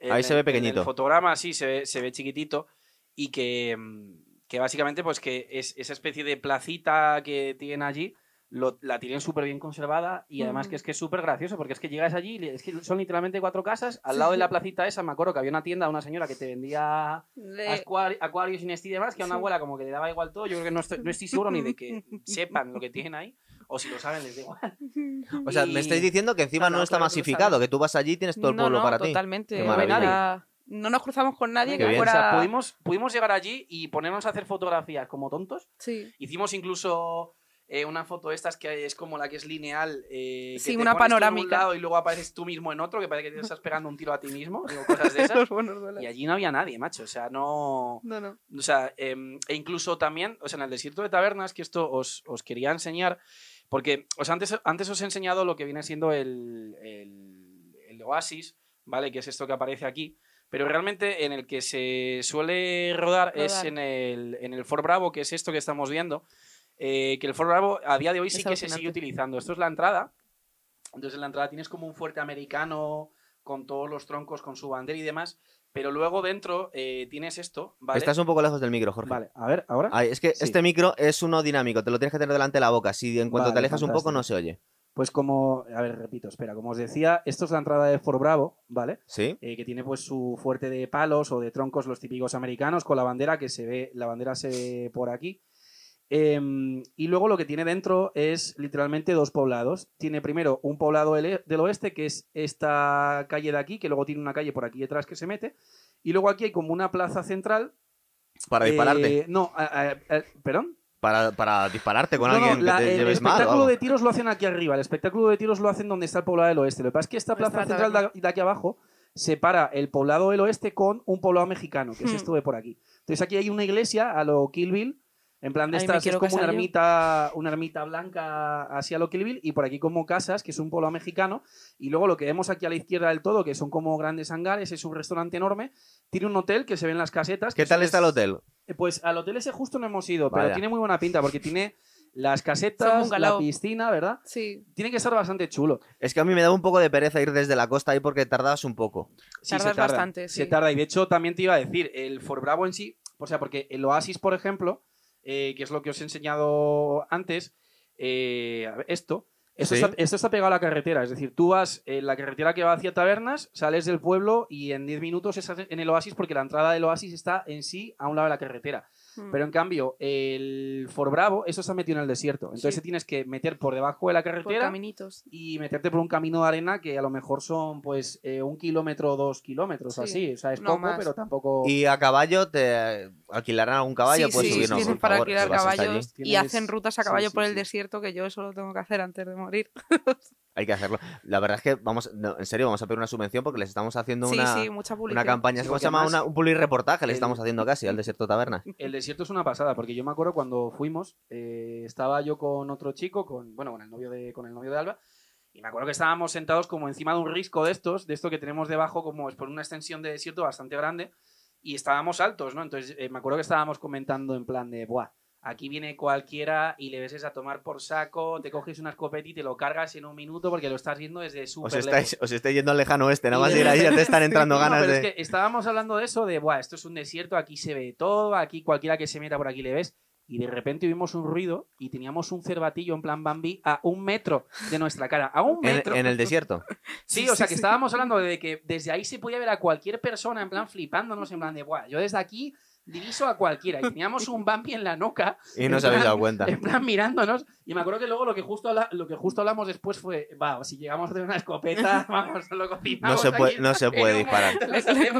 en Ahí se ve el- en pequeñito. el fotograma, sí, se ve, se ve chiquitito y que, mm, que básicamente pues que es esa especie de placita que tienen allí, lo- la tienen súper bien conservada y además que es que es súper gracioso porque es que llegas allí, y es que son literalmente cuatro casas, al Sí, lado de sí. la placita esa me acuerdo que había una tienda de una señora que te vendía Le- Acuari- Acuarios, Inesti y demás, que a una Sí. abuela como que le daba igual todo. Yo creo que no estoy, no estoy seguro ni de que sepan lo que tienen ahí, o si lo saben les da igual. O sea, me Y- estáis diciendo que encima No, no, no, está claro masificado, que tú vas allí y tienes todo el pueblo no, para ti. totalmente. No, nos cruzamos con nadie Qué que bien. O fuera... sea, pudimos, pudimos llegar allí y ponernos a hacer fotografías como tontos. Sí. Hicimos incluso eh, una foto de estas que es como la que es lineal. eh, que Sí, te una pones tú en un panorámica. lado y luego apareces tú mismo en otro, que parece que te estás pegando un tiro a ti mismo. Digo, cosas de esas. Y allí no había nadie, macho. O sea, no. No, no. O sea, em, e incluso también, o sea, en el desierto de tabernas, que esto os, os quería enseñar, porque o sea, antes, antes os he enseñado lo que viene siendo el, el- el oasis, ¿vale? Que es esto que aparece aquí. Pero realmente en el que se suele rodar, es en el, en el Fort Bravo, que es esto que estamos viendo. eh, que el Fort Bravo a día de hoy sí que se sigue utilizando. Esto es la entrada. Entonces en la entrada tienes como un fuerte americano con todos los troncos, con su bandera y demás. Pero luego dentro eh, tienes esto, ¿vale? Estás un poco lejos del micro, Jorge. Vale, a ver, ahora. Ay, es que Sí. este micro es uno dinámico, te lo tienes que tener delante de la boca. Si en cuanto Vale, te alejas un poco no se oye. Pues como, a ver, repito, espera, como os decía, esto es la entrada de Fort Bravo, ¿vale? ¿Sí? Eh, que tiene pues su fuerte de palos o de troncos, los típicos americanos, con la bandera que se ve, la bandera se ve por aquí. Em, y luego lo que tiene dentro es literalmente dos poblados. Tiene primero un poblado del, del oeste, que es esta calle de aquí, que luego tiene una calle por aquí detrás que se mete. Y luego aquí hay como una plaza central. Para eh, dispararte. no, a- a- a- ¿perdón? Para, para dispararte con No, no, alguien la- que te el lleves mal. o espectáculo de tiros lo hacen aquí arriba. El espectáculo de tiros lo hacen donde está el poblado del oeste. Lo que pasa es que esta Nuestra plaza central de, aquí abajo separa el poblado del oeste con un poblado mexicano, que es Hmm. esto de por aquí. Entonces aquí hay una iglesia a lo Kill Bill, en plan de Ahí me estas, es como una ermita, una ermita blanca así a lo Kill Bill, y por aquí como casas, que es un poblado mexicano. Y luego lo que vemos aquí a la izquierda del todo, que son como grandes hangares, es un restaurante enorme. Tiene un hotel que se ven las casetas. ¿Qué tal está el hotel? Pues al hotel ese justo no hemos ido, pero tiene muy buena pinta porque tiene las casetas, la piscina, ¿verdad? Sí. Tiene que estar bastante chulo. Es que a mí me da un poco de pereza ir desde la costa ahí porque tardas un poco. Sí, Tardas se tarda, bastante, Se sí. tarda. Y de hecho, también te iba a decir, el Fort Bravo en sí, o sea, porque el Oasis, por ejemplo, eh, que es lo que os he enseñado antes, eh, esto. Esto, Sí. está, esto está pegado a la carretera, es decir, tú vas en la carretera que va hacia Tabernas, sales del pueblo y en 10 minutos estás en el oasis porque la entrada del oasis está en sí a un lado de la carretera. Mm. Pero en cambio, el Fort Bravo, eso está metido en el desierto. Entonces Sí. tienes que meter por debajo de la Por carretera caminitos. y meterte por un camino de arena que a lo mejor son pues eh, un kilómetro o dos kilómetros Sí. así. O sea, es No poco, más. pero tampoco. Y a caballo te alquilarán algún caballo, sí, puedes sí, subirnos, por para favor, alquilar caballos y Tienes- hacen rutas a sí, caballo sí, por el sí. desierto que yo eso lo tengo que hacer antes de morir. Hay que hacerlo. La verdad es que vamos, no, en serio, vamos a pedir una subvención porque les estamos haciendo sí, una, sí, mucha una campaña. ¿Cómo se llama? Una- un publireportaje le estamos haciendo casi al Desierto Taberna. El desierto es una pasada, porque yo me acuerdo cuando fuimos, eh, estaba yo con otro chico, con, bueno, con el novio de, con el novio de Alba, y me acuerdo que estábamos sentados como encima de un risco de estos, de esto que tenemos debajo, como es por una extensión de desierto bastante grande, y estábamos altos, ¿no? Entonces eh, me acuerdo que estábamos comentando en plan de, buah, aquí viene cualquiera y le ves a tomar por saco, te coges una escopeta y te lo cargas en un minuto porque lo estás viendo desde Os súper estáis, lejos. os estáis yendo al lejano oeste, nada más ir ahí ya te están entrando No, ganas pero de... es que estábamos hablando de eso, de, Buah, esto es un desierto, aquí se ve todo, aquí cualquiera que se meta por aquí le ves. Y de repente vimos un ruido y teníamos un cervatillo en plan Bambi a un metro de nuestra cara. A un En, metro. en el desierto. Sí, Sí, o sea sí, que sí. estábamos hablando de que desde ahí se podía ver a cualquier persona en plan flipándonos, en plan de, Buah, yo desde aquí diviso a cualquiera. Y teníamos un Bambi en la nuca. Y no os habéis dado cuenta. En plan mirándonos. Y me acuerdo que luego lo que justo, habla- lo que justo hablamos después fue, va, si llegamos de una escopeta, vamos, lo No cocinamos se puede, aquí no se puede disparar.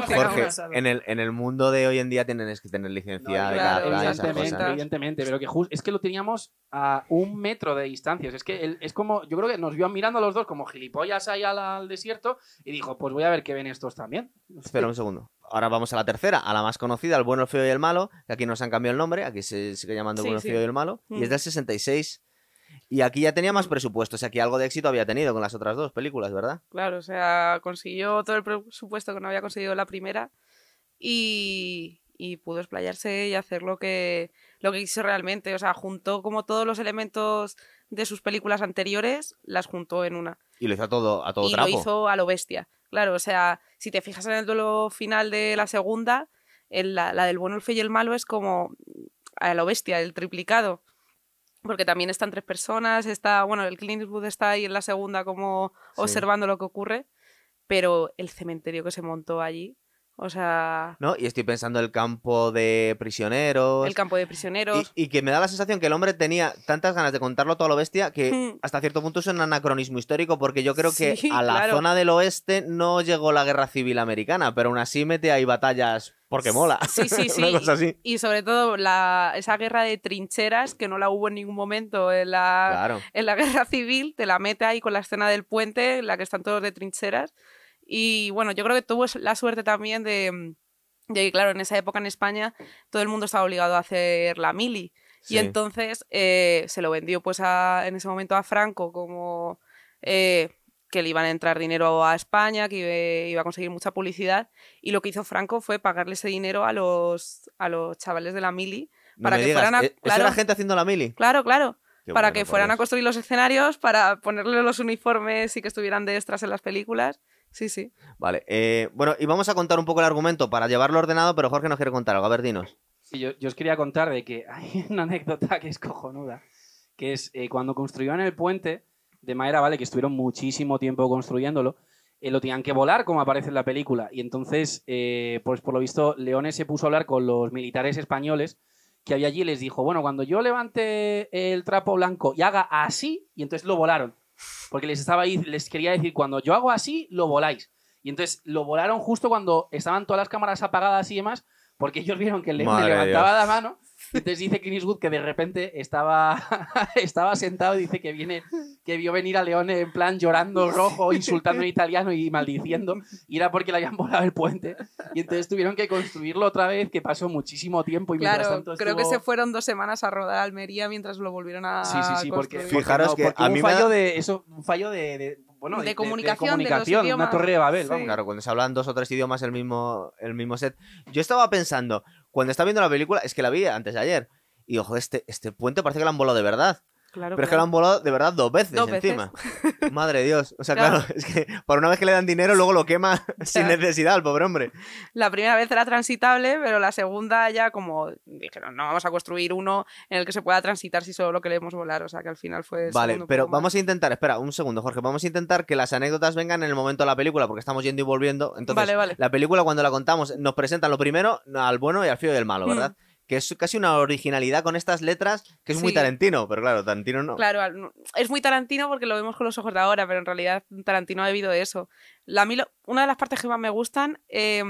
Jorge, en el, en el mundo de hoy en día tienes que tener licencia No, de claro, esas evidentemente, cosas. evidentemente, pero que jus- es que lo teníamos a un metro de distancia. Es que él- es como, yo creo que nos vio mirando a los dos como gilipollas ahí al, al desierto y dijo, pues voy a ver qué ven estos también. Espera un segundo. Ahora vamos a la tercera, a la más conocida, el bueno, el feo y el malo, que aquí nos han cambiado el nombre, aquí se sigue llamando el Sí, bueno, el sí. feo y el malo, y Mm. es del 66. Y aquí ya tenía más presupuesto, o sea, que algo de éxito había tenido con las otras dos películas, ¿verdad? Claro, o sea, consiguió todo el presupuesto que no había conseguido la primera y, y pudo explayarse y hacer lo que, lo que quiso realmente. O sea, juntó como todos los elementos de sus películas anteriores, las juntó en una. Y lo hizo a todo, a todo y trapo. lo hizo a lo bestia. Claro, o sea, si te fijas en el duelo final de la segunda, en la, la del bueno, el feo y el malo es como a lo bestia, el triplicado. Porque también están tres personas, está, bueno, el Clint Eastwood está ahí en la segunda como Sí. observando lo que ocurre, pero el cementerio que se montó allí, O sea, ¿no? Y estoy pensando el campo de prisioneros. el campo de prisioneros. Y, y que me da la sensación que el hombre tenía tantas ganas de contarlo todo a lo bestia que Hmm. hasta cierto punto es un anacronismo histórico porque yo creo que Sí, a la claro. zona del oeste no llegó la guerra civil americana, pero aún así mete ahí batallas porque mola. Sí, sí, sí. Una cosa así. Y sobre todo la, esa guerra de trincheras que no la hubo en ningún momento en la, Claro. en la guerra civil, te la mete ahí con la escena del puente en la que están todos de trincheras. Y bueno, yo creo que tuvo la suerte también de, de que, claro, en esa época en España todo el mundo estaba obligado a hacer la mili. Sí. Y entonces eh, se lo vendió pues a- en ese momento a Franco como eh, que le iban a entrar dinero a España, que iba, a conseguir mucha publicidad. Y lo que hizo Franco fue pagarle ese dinero a los, a los chavales de la mili. No para que digas, fueran a- ¿eh? ¿Eso claro. era gente haciendo la mili? Claro, claro. Qué para bueno, que fueran a construir los escenarios, para ponerle los uniformes y que estuvieran de extras en las películas. Sí, sí. Vale, eh, bueno, y vamos a contar un poco el argumento para llevarlo ordenado, pero Jorge nos quiere contar algo. A ver, dinos. Sí, yo, yo os quería contar de que hay una anécdota que es cojonuda, que es eh, cuando construyeron el puente de madera, ¿vale? Que estuvieron muchísimo tiempo construyéndolo, eh, lo tenían que volar, como aparece en la película. Y entonces, eh, pues por lo visto, Leones se puso a hablar con los militares españoles que había allí y les dijo, bueno, cuando yo levante el trapo blanco y haga así, y entonces lo volaron. Porque les estaba ahí, les quería decir, cuando yo hago así, lo voláis. Y entonces lo volaron justo cuando estaban todas las cámaras apagadas y demás, porque ellos vieron que el le levantaba la mano. Entonces dice Clint Eastwood que de repente estaba, estaba sentado y dice que viene, que vio venir a León en plan llorando rojo, insultando en italiano y maldiciendo. Y era porque le habían volado el puente. Y entonces tuvieron que construirlo otra vez, que pasó muchísimo tiempo. Y mientras Claro, tanto creo que estuvo- se fueron dos semanas a rodar a Almería mientras lo volvieron a. Sí, sí, sí, porque, porque Fijaros no, que porque a mí un me fallo de eso, un fallo de, de- bueno, De comunicación de los comunicación, una idiomas. torre de Babel, Sí. Claro, cuando se hablan dos o tres idiomas el mismo, el mismo set. Yo estaba pensando, cuando estaba viendo la película, es que la vi antes de ayer. Y ojo, este, este puente parece que lo han volado de verdad. Claro, Pero es que lo han volado de verdad dos veces Dos veces. encima. Madre de Dios. O sea, Claro. claro. es que para una vez que le dan dinero, luego lo quema sin necesidad al pobre hombre. La primera vez era transitable, pero la segunda ya como dijeron, no vamos a construir uno en el que se pueda transitar si solo lo queremos volar. O sea que al final fue. Vale, pero más. vamos a intentar, espera, un segundo, Jorge. Vamos a intentar que las anécdotas vengan en el momento de la película, porque estamos yendo y volviendo. Entonces, Vale, vale. la película, cuando la contamos, nos presentan lo primero al bueno y al feo y al malo, Mm. Que es casi una originalidad con estas letras que es muy. Tarantino, pero claro, Tarantino no. Claro, es muy Tarantino porque lo vemos con los ojos de ahora, pero en realidad Tarantino ha debido de eso. La, lo- una de las partes que más me gustan eh,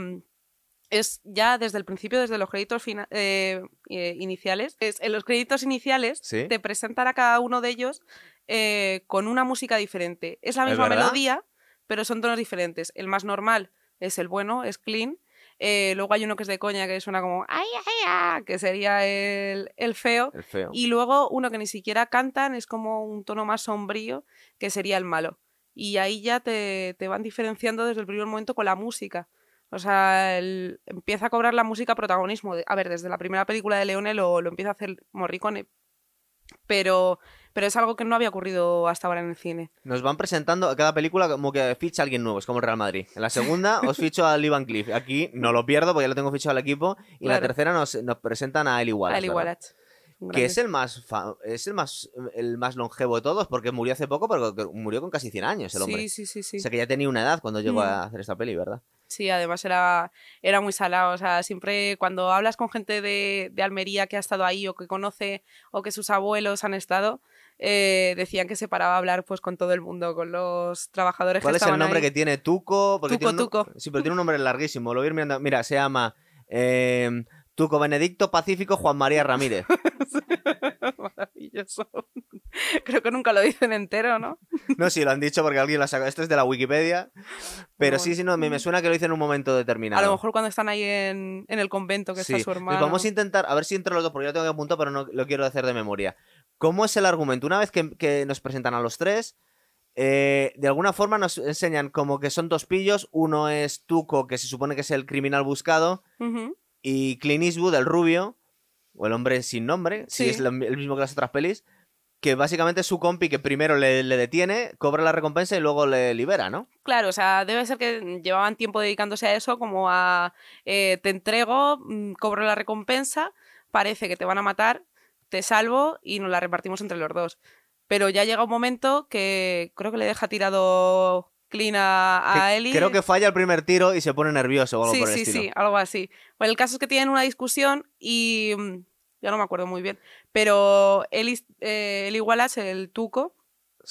es ya desde el principio, desde los créditos fina- eh, eh, iniciales. Es, en los créditos iniciales Sí. te presentan a cada uno de ellos eh, con una música diferente. Es la ¿Es misma melodía, pero son tonos diferentes. El más normal es el bueno, es clean. Eh, luego hay uno que es de coña que suena como ay, ay, ay, que sería el, el feo. El feo. Y luego uno que ni siquiera cantan, es como un tono más sombrío, que sería el malo. Y ahí ya te, te van diferenciando desde el primer momento con la música. O sea, el- empieza a cobrar la música protagonismo. A ver, desde la primera película de Leone lo, lo empieza a hacer Morricone. Pero, pero es algo que no había ocurrido hasta ahora en el cine. Nos van presentando a cada película como que ficha a alguien nuevo, es como el Real Madrid. En la segunda os ficho a Lee Van Cleef. Aquí no lo pierdo porque ya lo tengo fichado al equipo. Y en la Claro. tercera nos, nos presentan a Eli Wallace. Ali ¿verdad? Wallach. Que es el más es el más el más longevo de todos porque murió hace poco, pero murió con casi 100 años el hombre. Sí, sí, sí, sí. O sea que ya tenía una edad cuando llegó Mm. a hacer esta peli, ¿verdad? Sí, además era, era muy salado. O sea, siempre cuando hablas con gente de, de Almería que ha estado ahí o que conoce o que sus abuelos han estado, eh, decían que se paraba a hablar pues con todo el mundo, con los trabajadores ¿Cuál que es el nombre ahí. que tiene Tuco? Porque Tuco, tiene un Tuco. Sí, pero tiene un nombre larguísimo. Lo voy a ir mirando. Mira, se llama eh, Tuco Benedicto Pacífico Juan María Ramírez. Maravilloso. Creo que nunca lo dicen entero, ¿no? No, sí, lo han dicho porque alguien lo ha sacado. Esto es de la Wikipedia. Pero Bueno. sí, sí, no, me, me suena que lo dicen en un momento determinado. A lo mejor cuando están ahí en, en el convento que Sí. está su Pues hermano. vamos a intentar, a ver si entre los dos, porque yo lo tengo que apuntar, pero no lo quiero hacer de memoria. ¿Cómo es el argumento? Una vez que, que nos presentan a los tres, eh, de alguna forma nos enseñan como que son dos pillos. Uno es Tuco, que se supone que es el criminal buscado, Ujú. Y Clint Eastwood, el rubio, o el hombre sin nombre, si es el mismo que las otras pelis, que básicamente es su compi que primero le, le detiene, cobra la recompensa y luego le libera, ¿no? Claro, o sea, debe ser que llevaban tiempo dedicándose a eso, como a eh, te entrego, mm, cobro la recompensa, parece que te van a matar, te salvo y nos la repartimos entre los dos. Pero ya llega un momento que creo que le deja tirado Clint a, Ellie. Creo que falla el primer tiro y se pone nervioso o algo sí, por el sí, estilo. sí, algo así. Bueno, el caso es que tienen una discusión y mm, ya no me acuerdo muy bien, pero Ellie, eh, Ellie Wallace, el tuco,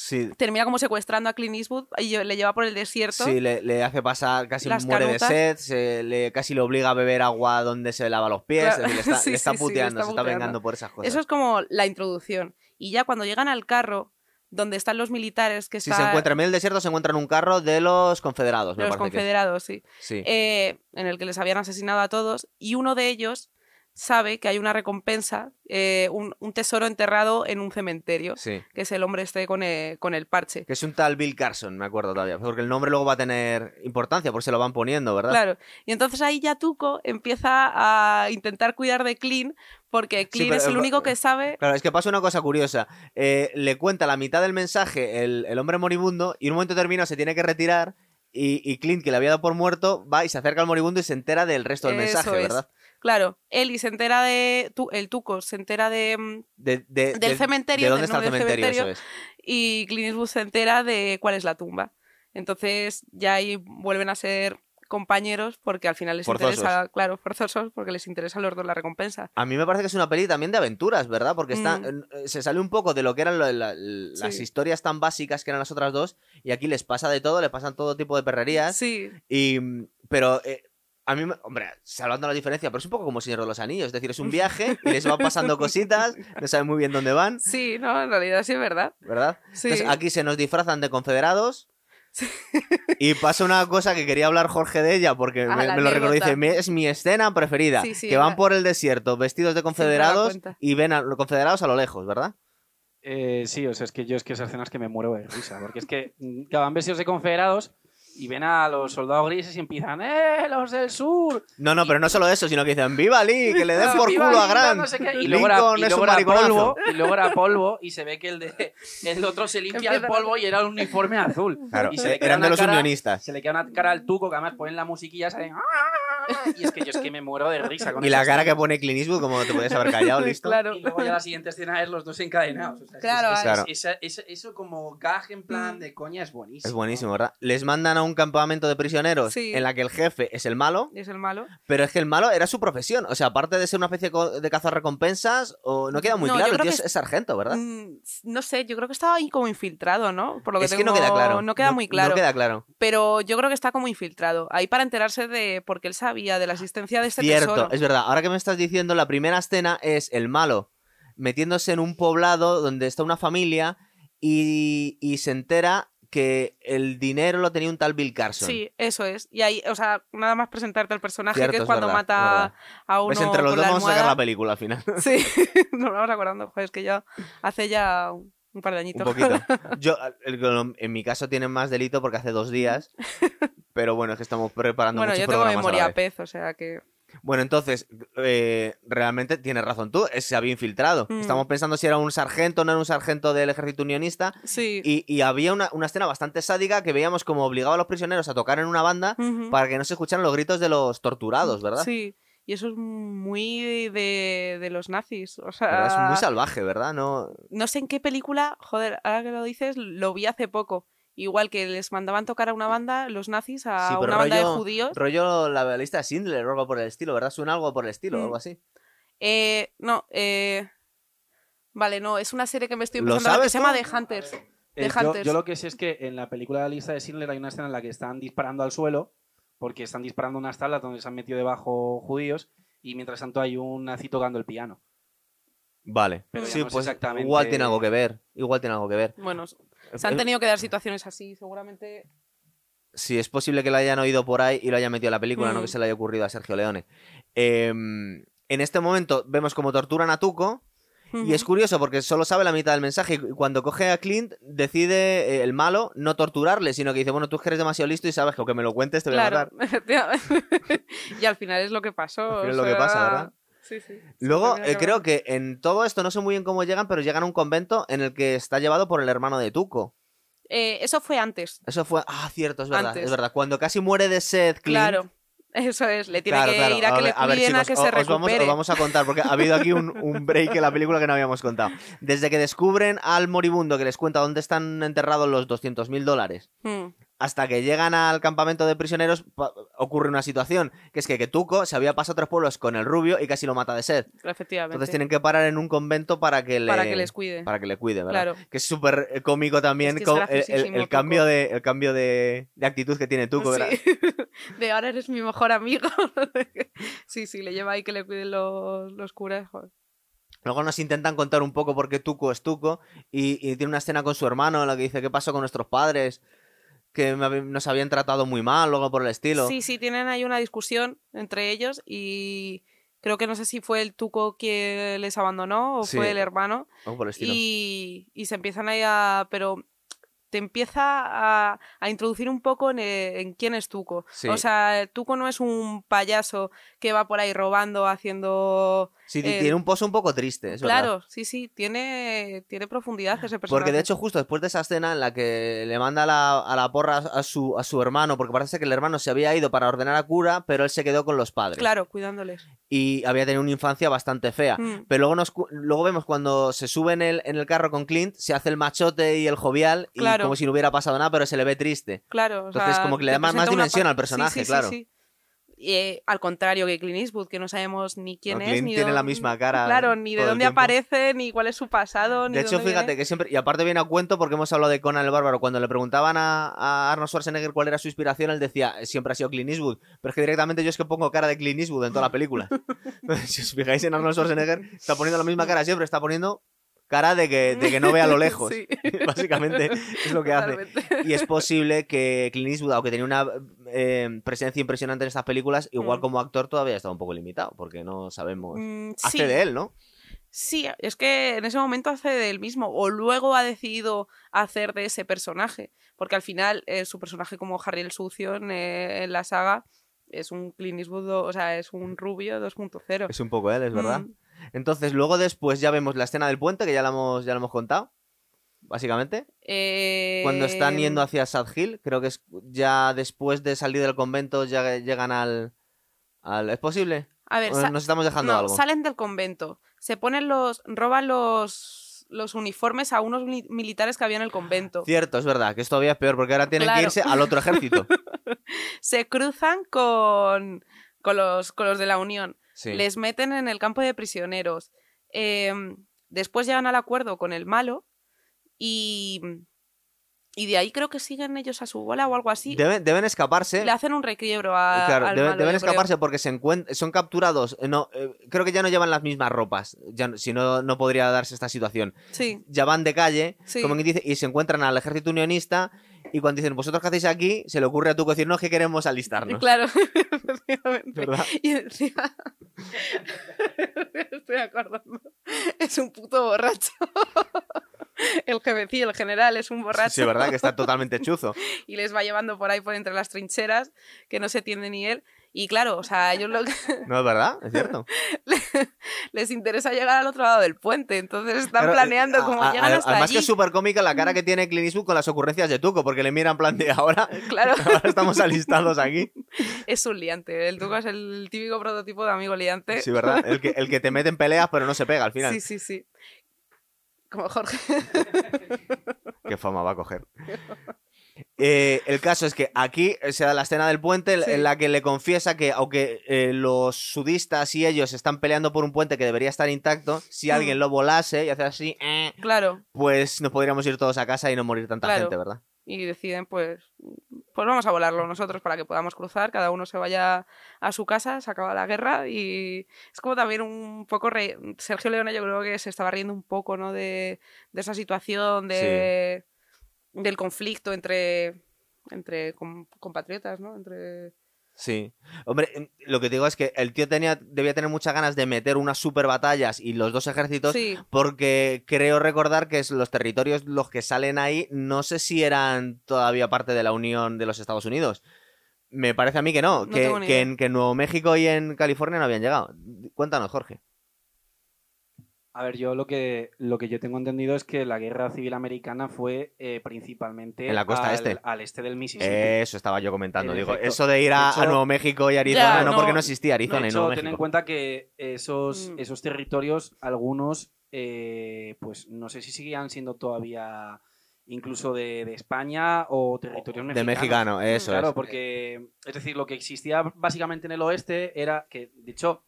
Sí, termina como secuestrando a Clint Eastwood y le lleva por el desierto. sí, le, le hace pasar, casi Las muere canutas. de sed, se le, casi le obliga a beber agua donde se lava los pies, Claro, le está, sí, le está sí, sí, le puteando, se está vengando por esas cosas. Eso es como la introducción. Y ya cuando llegan al carro, donde están los militares que Si están se encuentra en medio del desierto, se encuentra en un carro de los confederados, me los que confederados, sí, Sí. eh, en el que les habían asesinado a todos, y uno de ellos sabe que hay una recompensa, eh, un, un tesoro enterrado en un cementerio, sí. que es el hombre este con el, con el parche. Que es un tal Bill Carson, me acuerdo todavía. Porque el nombre luego va a tener importancia, porque se lo van poniendo, ¿verdad? Claro. Y entonces ahí ya Tuco empieza a intentar cuidar de Clean, porque Clean pero, es el eh, único que sabe. Claro, es que pasa una cosa curiosa. Eh, le cuenta la mitad del mensaje el, el hombre moribundo y en un momento determinado se tiene que retirar y, y Clint, que le había dado por muerto, va y se acerca al moribundo y se entera del resto del Eso mensaje, es. Claro, Eli se entera de. tu- el Tuco se entera de. mm, De, de- Del de- cementerio, ¿De dónde está el cementerio? cementerio. Eso es. Y Clint Eastwood se entera de cuál es la tumba. Entonces ya ahí vuelven a ser compañeros porque al final les Forzosos. interesa, claro, forzosos porque les interesa a los dos la recompensa. A mí me parece que es una peli también de aventuras, ¿verdad? Porque está, Mm. eh, se sale un poco de lo que eran la- las Sí. historias tan básicas que eran las otras dos y aquí les pasa de todo, les pasan todo tipo de perrerías. Sí, Y, pero eh, a mí, me- hombre, salvando la diferencia, pero es un poco como Señor de los Anillos. Es decir, es un viaje y les van pasando cositas, no saben muy bien dónde van, sí, no, en realidad sí es verdad. ¿verdad? Sí. Entonces aquí se nos disfrazan de confederados. Sí. Y pasa una cosa que quería hablar Jorge de ella porque Ah, me, lo recordó. Dice: "Me- Es mi escena preferida. Sí, sí, que van la- por el desierto vestidos de confederados y ven a los confederados a lo lejos, ¿verdad? Eh, sí, o sea, es que yo es que esas escenas que me muero de risa, porque es que mm, van vestidos de confederados y ven a los soldados grises y empiezan, ¡eh, los del sur! No, no, pero no solo eso, sino que dicen: ¡Viva Lee! ¡Que le den por culo a Grant! no sé qué. Y luego era, y es luego un era polvo, y luego era polvo, y se ve que el, de, el otro se limpia el polvo y era un uniforme azul. Claro, y se le eh, queda eran de una los cara- unionistas. Se le queda una cara al tuco, que además ponen la musiquilla, salen... "Ah", Y es que yo es que me muero de risa con Y la cara que pone Clint Eastwood, como te podías haber callado, listo. Claro. Y luego ya la siguiente escena es los dos encadenados. O sea, es que Claro, es- es- claro. eso como gag en plan Mm. de coña es buenísimo. Es buenísimo, ¿verdad? Les mandan a un campamento de prisioneros Sí. en la que el jefe es el malo, es el malo. pero es que el malo era su profesión. O sea, aparte de ser una especie de de cazarrecompensas, o no queda muy No, claro. El tío es, sargento, ¿verdad? Mm, no sé, yo creo que estaba ahí como infiltrado, ¿no? Por lo que es que no tengo- queda claro. No queda muy claro. No queda claro. Pero yo creo que está como infiltrado. Ahí para enterarse de. Porque él sabía de la existencia de este Cierto, tesoro. es verdad. Ahora que me estás diciendo, la primera escena es el malo metiéndose en un poblado donde está una familia y, y se entera que el dinero lo tenía un tal Bill Carson. Sí, eso es. Y ahí, o sea, nada más presentarte al personaje Cierto, que es cuando verdad, mata a uno Pues entre los con dos la vamos a sacar la película al final. Sí, nos vamos acordando. Joder, es que ya hace ya un un par de Un añitos. poquito. Yo, en mi caso, tiene más delito porque hace dos días. Pero bueno, es que estamos preparando bueno, muchos yo tengo programas a la memoria vez. pez, o sea que. Bueno, entonces, eh, realmente tienes razón tú, eh, se había infiltrado. Mm. Estamos pensando si era un sargento o no era un sargento del ejército unionista. Sí. Y, y había una, una escena bastante sádica que veíamos como obligaba a los prisioneros a tocar en una banda para que no se escucharan los gritos de los torturados, ¿verdad? Sí. Y eso es muy de, de los nazis. O sea, ¿Verdad? Es muy salvaje, ¿verdad? No... no sé en qué película, joder, ahora que lo dices, lo vi hace poco. Igual que les mandaban tocar a una banda, los nazis, a Sí, una banda de judíos. Rollo la lista de Schindler o algo por el estilo, ¿verdad? Suena algo por el estilo, Mm. algo así. Eh, no, eh... Vale, no, es una serie que me estoy ¿Lo empezando a ver que sabes se llama? The Hunters. Eh, Hunters. yo lo que sé es que en la película de la lista de Schindler hay una escena en la que están disparando al suelo porque están disparando unas tablas donde se han metido debajo judíos y mientras tanto hay un nazi tocando el piano. Vale. Pero sí, no pues exactamente- igual tiene algo que ver. Igual tiene algo que ver. Bueno, se han Es- tenido que dar situaciones así, seguramente. Sí, es posible que lo hayan oído por ahí y lo hayan metido en la película, no Mm. que se le haya ocurrido a Sergio Leone. Em, en este momento vemos como torturan a Tuco y es curioso porque solo sabe la mitad del mensaje y cuando coge a Clint decide eh, el malo no torturarle, sino que dice, bueno, tú es que eres demasiado listo y sabes que aunque me lo cuentes te voy a matar. y al final es lo que pasó. Es lo que pasa, ¿verdad? Sí, sí. Luego, eh, creo que en todo esto no sé muy bien cómo llegan, pero llegan a un convento en el que está llevado por el hermano de Tuco. Eh, eso fue antes. Eso fue... Ah, cierto, es verdad, Antes. es verdad. Cuando casi muere de sed, Clint... Claro. Eso es, le tiene Claro, que claro. ir a que ver- le a ver, cuiden a chicos, que se os vamos, recupere. os vamos a contar, porque ha habido aquí un, un break en la película que no habíamos contado. Desde que descubren al moribundo que les cuenta dónde están enterrados los 200.000 dólares, Mm, hasta que llegan al campamento de prisioneros ocurre una situación, que es que, que Tuco se había pasado a tres pueblos con el rubio y casi lo mata de sed. Efectivamente. Entonces tienen que parar en un convento para que le, Para que les cuide. para que le cuide, ¿verdad? Claro. Que es súper eh, cómico también Es que es co- el- cambio, de, el cambio de, de actitud que tiene Tuco, ¿verdad? Sí. De ahora eres mi mejor amigo. sí, sí, le lleva ahí que le cuiden los, los curas. joder. Luego nos intentan contar un poco por qué Tuco es Tuco y, y tiene una escena con su hermano en la que dice qué pasó con nuestros padres, que nos habían tratado muy mal, luego por el estilo. Sí, sí, tienen ahí una discusión entre ellos y creo que no sé si fue el Tuco que les abandonó o Sí. fue el hermano. Algo por el estilo. Y, y se empiezan ahí a... pero te empieza a, a introducir un poco en, eh, en quién es Tuco. Sí. O sea, Tuco no es un payaso que va por ahí robando, haciendo... Sí, ti- eh, tiene un pozo un poco triste, verdad. Claro, sí, sí, tiene, tiene profundidad ese personaje. Porque de hecho, justo después de esa escena en la que le manda a la, a la porra a su, a su hermano, porque parece que el hermano se había ido para ordenar a cura, pero él se quedó con los padres. Claro, cuidándoles. Y había tenido una infancia bastante fea. Mm. Pero luego, nos, luego vemos cuando se sube en el, en el carro con Clint, se hace el machote y el jovial, y Claro. como si no hubiera pasado nada, pero se le ve triste. Claro. o Entonces, sea, como que le da más- dimensión al personaje, sí, claro. sí. Eh, al contrario que Clint Eastwood, que no sabemos ni quién No, es, Clint ni tiene la misma cara Claro, ni de dónde aparece, ni cuál es su pasado. Ni De hecho, fíjate viene. que siempre. Y aparte viene a cuento porque hemos hablado de Conan el Bárbaro. Cuando le preguntaban a, a Arnold Schwarzenegger cuál era su inspiración, él decía, siempre ha sido Clint Eastwood. Pero es que directamente yo es que pongo cara de Clint Eastwood en toda la película. Si os fijáis en Arnold Schwarzenegger, está poniendo la misma cara siempre, está poniendo cara de que, de que no ve a lo lejos. Sí. Básicamente es lo que hace. Y es posible que Clint Eastwood, aunque tenía una eh, presencia impresionante en estas películas, igual Mm. como actor todavía está un poco limitado, porque no sabemos. Mm, Hace sí. de él, ¿no? Sí, es que en ese momento hace de él mismo, o luego ha decidido hacer de ese personaje, porque al final eh, su personaje como Harry el Sucio en, eh, en la saga es un Clint Eastwood, o sea, es un rubio 2.0. Es un poco él, es verdad. Mm, Entonces, luego después ya vemos la escena del puente, que ya la hemos, ya la hemos contado, básicamente. eh, Cuando están yendo hacia Sad Hill, creo que es ya después de salir del convento ya llegan al... al ¿Es posible? A ver, ¿O sa- nos estamos dejando no, algo? salen del convento, se ponen los, roban los, los uniformes a unos mili- militares que había en el convento. Cierto, es verdad, que es todavía peor, porque ahora tienen que irse al otro ejército. Se cruzan con, con, los, con los de la Unión. Sí. les meten en el campo de prisioneros. Eh, después llegan al acuerdo con el malo y, y de ahí creo que siguen ellos a su bola o algo así. Deben, deben escaparse. Le hacen un requiebro a, Claro, al deben, malo, deben yo creo. escaparse porque se encuent- son capturados. eh, No, eh, creo que ya no llevan las mismas ropas. Ya, si no, no podría darse esta situación. Sí, Ya van de calle, Sí. como dice, y se encuentran al ejército unionista. Y cuando dicen, ¿vosotros qué hacéis aquí? Se le ocurre a tu decir, no, es que queremos alistarnos. claro, efectivamente. ¿Verdad? Y encima... Estoy acordando. Es un puto borracho. El jefecillo, el general, es un borracho. Sí, verdad, que está totalmente chuzo. y les va llevando por ahí por entre las trincheras, que no se tiende ni él. Y claro, o sea, ellos lo que No es verdad, es cierto. les interesa llegar al otro lado del puente, entonces están Pero, planeando eh, cómo a- a- llegan hasta Además allí. que es súper cómica la cara que tiene Clint Eastwood con las ocurrencias de Tuco, porque le mira en plan de ahora, Claro, ahora estamos alistados aquí. es un liante. El Tuco es el típico prototipo de amigo liante. Sí, ¿verdad? El que, el que te mete en peleas pero no se pega al final. sí, sí, sí. Como Jorge. Qué fama va a coger. Eh, el caso es que aquí se da la escena del puente en- Sí. en la que le confiesa que aunque eh, los sudistas y ellos están peleando por un puente que debería estar intacto, si Mm. alguien lo volase y hace así, eh, Claro. pues nos podríamos ir todos a casa y no morir tanta Claro. gente, ¿verdad? Y deciden, pues, pues vamos a volarlo nosotros para que podamos cruzar, cada uno se vaya a su casa, se acaba la guerra y es como también un poco... re- Sergio Leone yo creo que se estaba riendo un poco, ¿no? De, de esa situación, de, del conflicto entre, entre com- compatriotas, ¿no? Entre... Sí. Hombre, em, lo que te digo es que el tío tenía, debía tener muchas ganas de meter unas super batallas y los dos ejércitos Sí, Porque creo recordar que los territorios los que salen ahí, no sé si eran todavía parte de la Unión de los Estados Unidos. Me parece a mí que no, No que, que en, que en Nuevo México y en California no habían llegado. Cuéntanos, Jorge. A ver, yo lo que, lo que yo tengo entendido es que la guerra civil americana fue eh, En principalmente la costa al, este. al este del Mississippi. Eso estaba yo comentando. En Digo, efecto. eso de ir a, De hecho- a Nuevo México y Arizona, Ya, no, no, porque no existía Arizona de y Nuevo hecho, ten en México. cuenta que esos, Mm. esos territorios, algunos, eh, pues no sé si seguían siendo todavía incluso de, de España o territorios De mexicanos. mexicano, eso Claro, es. porque, es decir, lo que existía básicamente en el oeste era que, de hecho,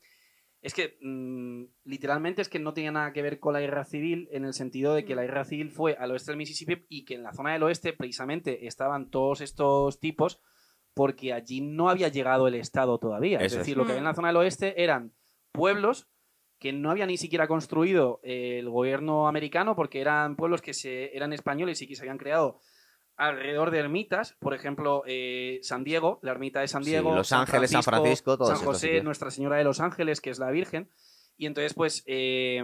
es que mm, literalmente es que no tenía nada que ver con la guerra civil en el sentido de que la guerra civil fue al oeste del Mississippi y que en la zona del oeste precisamente estaban todos estos tipos porque allí no había llegado el Estado todavía. es Eso es. decir, lo que había en la zona del oeste eran pueblos que no había ni siquiera construido el gobierno americano porque eran pueblos que se, eran españoles y que se habían creado alrededor de ermitas, por ejemplo, eh, San Diego, la ermita de San Sí, Diego, Los Ángeles, San Francisco, todos San José. Nuestra Señora de los Ángeles, que es la Virgen. Y entonces, pues, eh,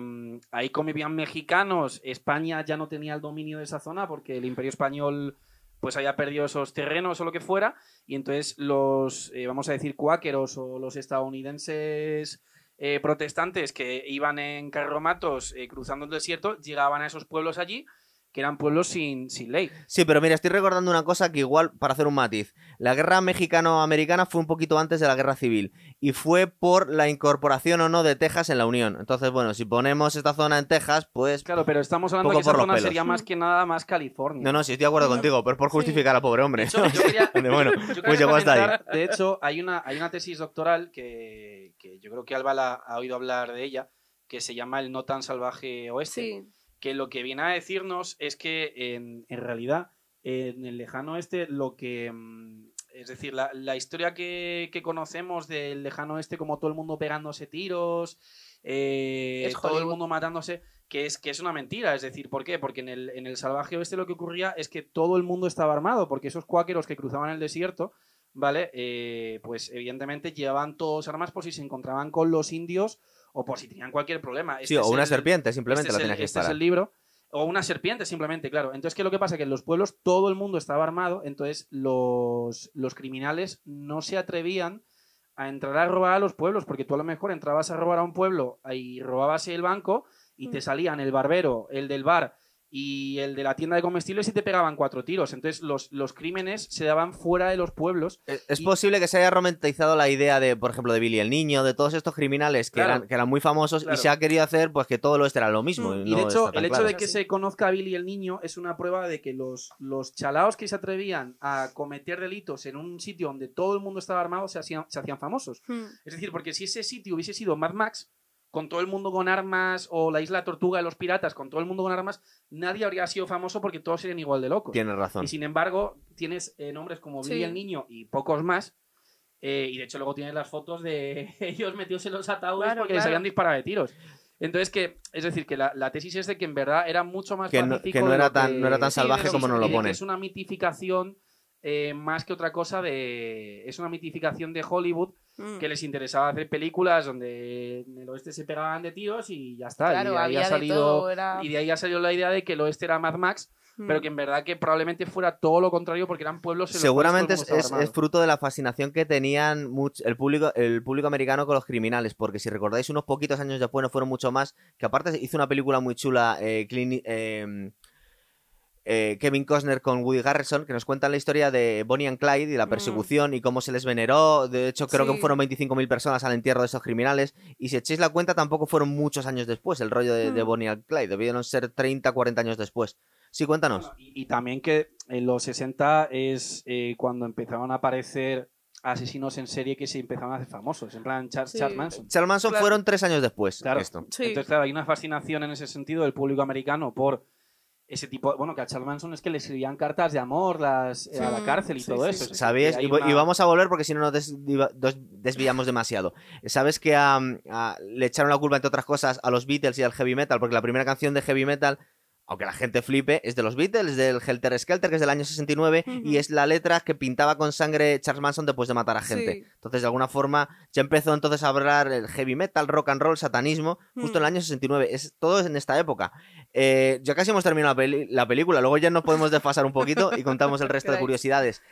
ahí convivían mexicanos. España ya no tenía el dominio de esa zona porque el Imperio Español, pues, había perdido esos terrenos o lo que fuera. Y entonces los, eh, vamos a decir, cuáqueros o los estadounidenses eh, protestantes que iban en carromatos eh, cruzando el desierto, llegaban a esos pueblos allí, que eran pueblos sin, sin ley. Sí, pero mira, estoy recordando una cosa que igual, para hacer un matiz, la guerra mexicano-americana fue un poquito antes de la guerra civil y fue por la incorporación o no de Texas en la Unión. Entonces, bueno, si ponemos esta zona en Texas, pues... Claro, pero estamos hablando de que esa zona pelos. sería más que nada más California. No, no, sí, estoy de acuerdo contigo, pero es por Sí. justificar al pobre hombre. De hecho, yo quería- De, bueno, Yo pues llegó hasta ahí. De hecho, hay una, hay una tesis doctoral que, que yo creo que Alba la- ha oído hablar de ella, que se llama El no tan salvaje oeste, Sí. Que lo que viene a decirnos es que en, en realidad en el lejano oeste lo que... mm, Es decir, la, la historia que, que conocemos del lejano oeste como todo el mundo pegándose tiros, eh, Es todo el mundo matándose, que es, que es una mentira. Es decir, ¿por qué? Porque en el, en el salvaje oeste lo que ocurría es que todo el mundo estaba armado, porque esos cuáqueros que cruzaban el desierto, ¿vale? Eh, pues evidentemente llevaban todos armas por si se encontraban con los indios o por si tenían cualquier problema. Sí, Este o una el- serpiente, simplemente este la es el- tenías que este es el libro. O una serpiente, simplemente, claro. Entonces, ¿qué es lo que pasa? Que en los pueblos todo el mundo estaba armado, entonces los, los criminales no se atrevían a entrar a robar a los pueblos, porque tú a lo mejor entrabas a robar a un pueblo y robabas el banco y te Mm. salían el barbero, el del bar y el de la tienda de comestibles y te pegaban cuatro tiros. Entonces, los, los crímenes se daban fuera de los pueblos. Es es posible que se haya romantizado la idea de, por ejemplo, de Billy el Niño, de todos estos criminales que, Claro. eran, que eran muy famosos Claro. y se ha querido hacer pues que todo lo este era lo mismo. Mm. Y no de hecho, el hecho claro. de que se conozca a Billy el niño es una prueba de que los, los chalaos que se atrevían a cometer delitos en un sitio donde todo el mundo estaba armado se hacían, se hacían famosos. Mm. Es decir, porque si ese sitio hubiese sido Mad Max, con todo el mundo con armas, o la isla Tortuga de los piratas, con todo el mundo con armas, nadie habría sido famoso porque todos serían igual de locos. Tienes razón. Y sin embargo, tienes eh, nombres como Billy Sí. el Niño y pocos más. eh, y de hecho, luego tienes las fotos de ellos metidos en los ataúdes Claro, porque les claro. habían disparado de tiros. Entonces, que, es decir, que la, la tesis es de que en verdad era mucho más Que no- que no era tan- no era tan Sí, salvaje como nos lo ponen. Es una mitificación eh, más que otra cosa de. Es una mitificación de Hollywood Mm. que les interesaba hacer películas donde en el oeste se pegaban de tiros y ya está. Claro, y de ahí había ha de salido. todo, era- Y de ahí ha salido la idea de que el oeste era Mad Max, Mm. pero que en verdad que probablemente fuera todo lo contrario porque eran pueblos en los Seguramente es, es- fruto de la fascinación que tenían much- el, público, el público americano con los criminales, porque si recordáis unos poquitos años después, no fueron mucho más, que aparte hizo una película muy chula, eh, Clini- eh, eh, Kevin Costner con Woody Harrelson, que nos cuenta la historia de Bonnie and Clyde y la Mm. persecución y cómo se les veneró. De hecho, creo Sí. que fueron 25.000 personas al entierro de esos criminales. Y si echéis la cuenta, tampoco fueron muchos años después el rollo de, de Mm. Bonnie and Clyde. Debieron ser 30, 40 años después. Sí, cuéntanos. Bueno, y, y también que en los 60 es eh, cuando empezaron a aparecer asesinos en serie que se empezaron a hacer famosos, en plan Charles, Sí. Charles Manson. Charles Manson Claro. fueron tres años después. Claro. Esto. Sí. Entonces, claro, hay una fascinación en ese sentido del público americano por ese tipo. Bueno, que a Charles Manson es que le escribían cartas de amor las, eh, a la cárcel y sí, todo sí, eso. hay Y, vamos a volver porque si no nos desviamos demasiado. ¿Sabes que a- a- le echaron la culpa, entre otras cosas, a los Beatles y al heavy metal? Porque la primera canción de heavy metal, aunque la gente flipe, es de los Beatles, del Helter Skelter, que es del año 69, Ujú. y es la letra que pintaba con sangre Charles Manson después de matar a gente. Sí. Entonces, de alguna forma, ya empezó entonces a hablar el heavy metal, rock and roll, satanismo, justo en el Mm. año 69. Es, todo es en esta época. Eh, ya casi hemos terminado la, peli- la película, luego ya nos podemos desfasar un poquito y contamos el resto de curiosidades.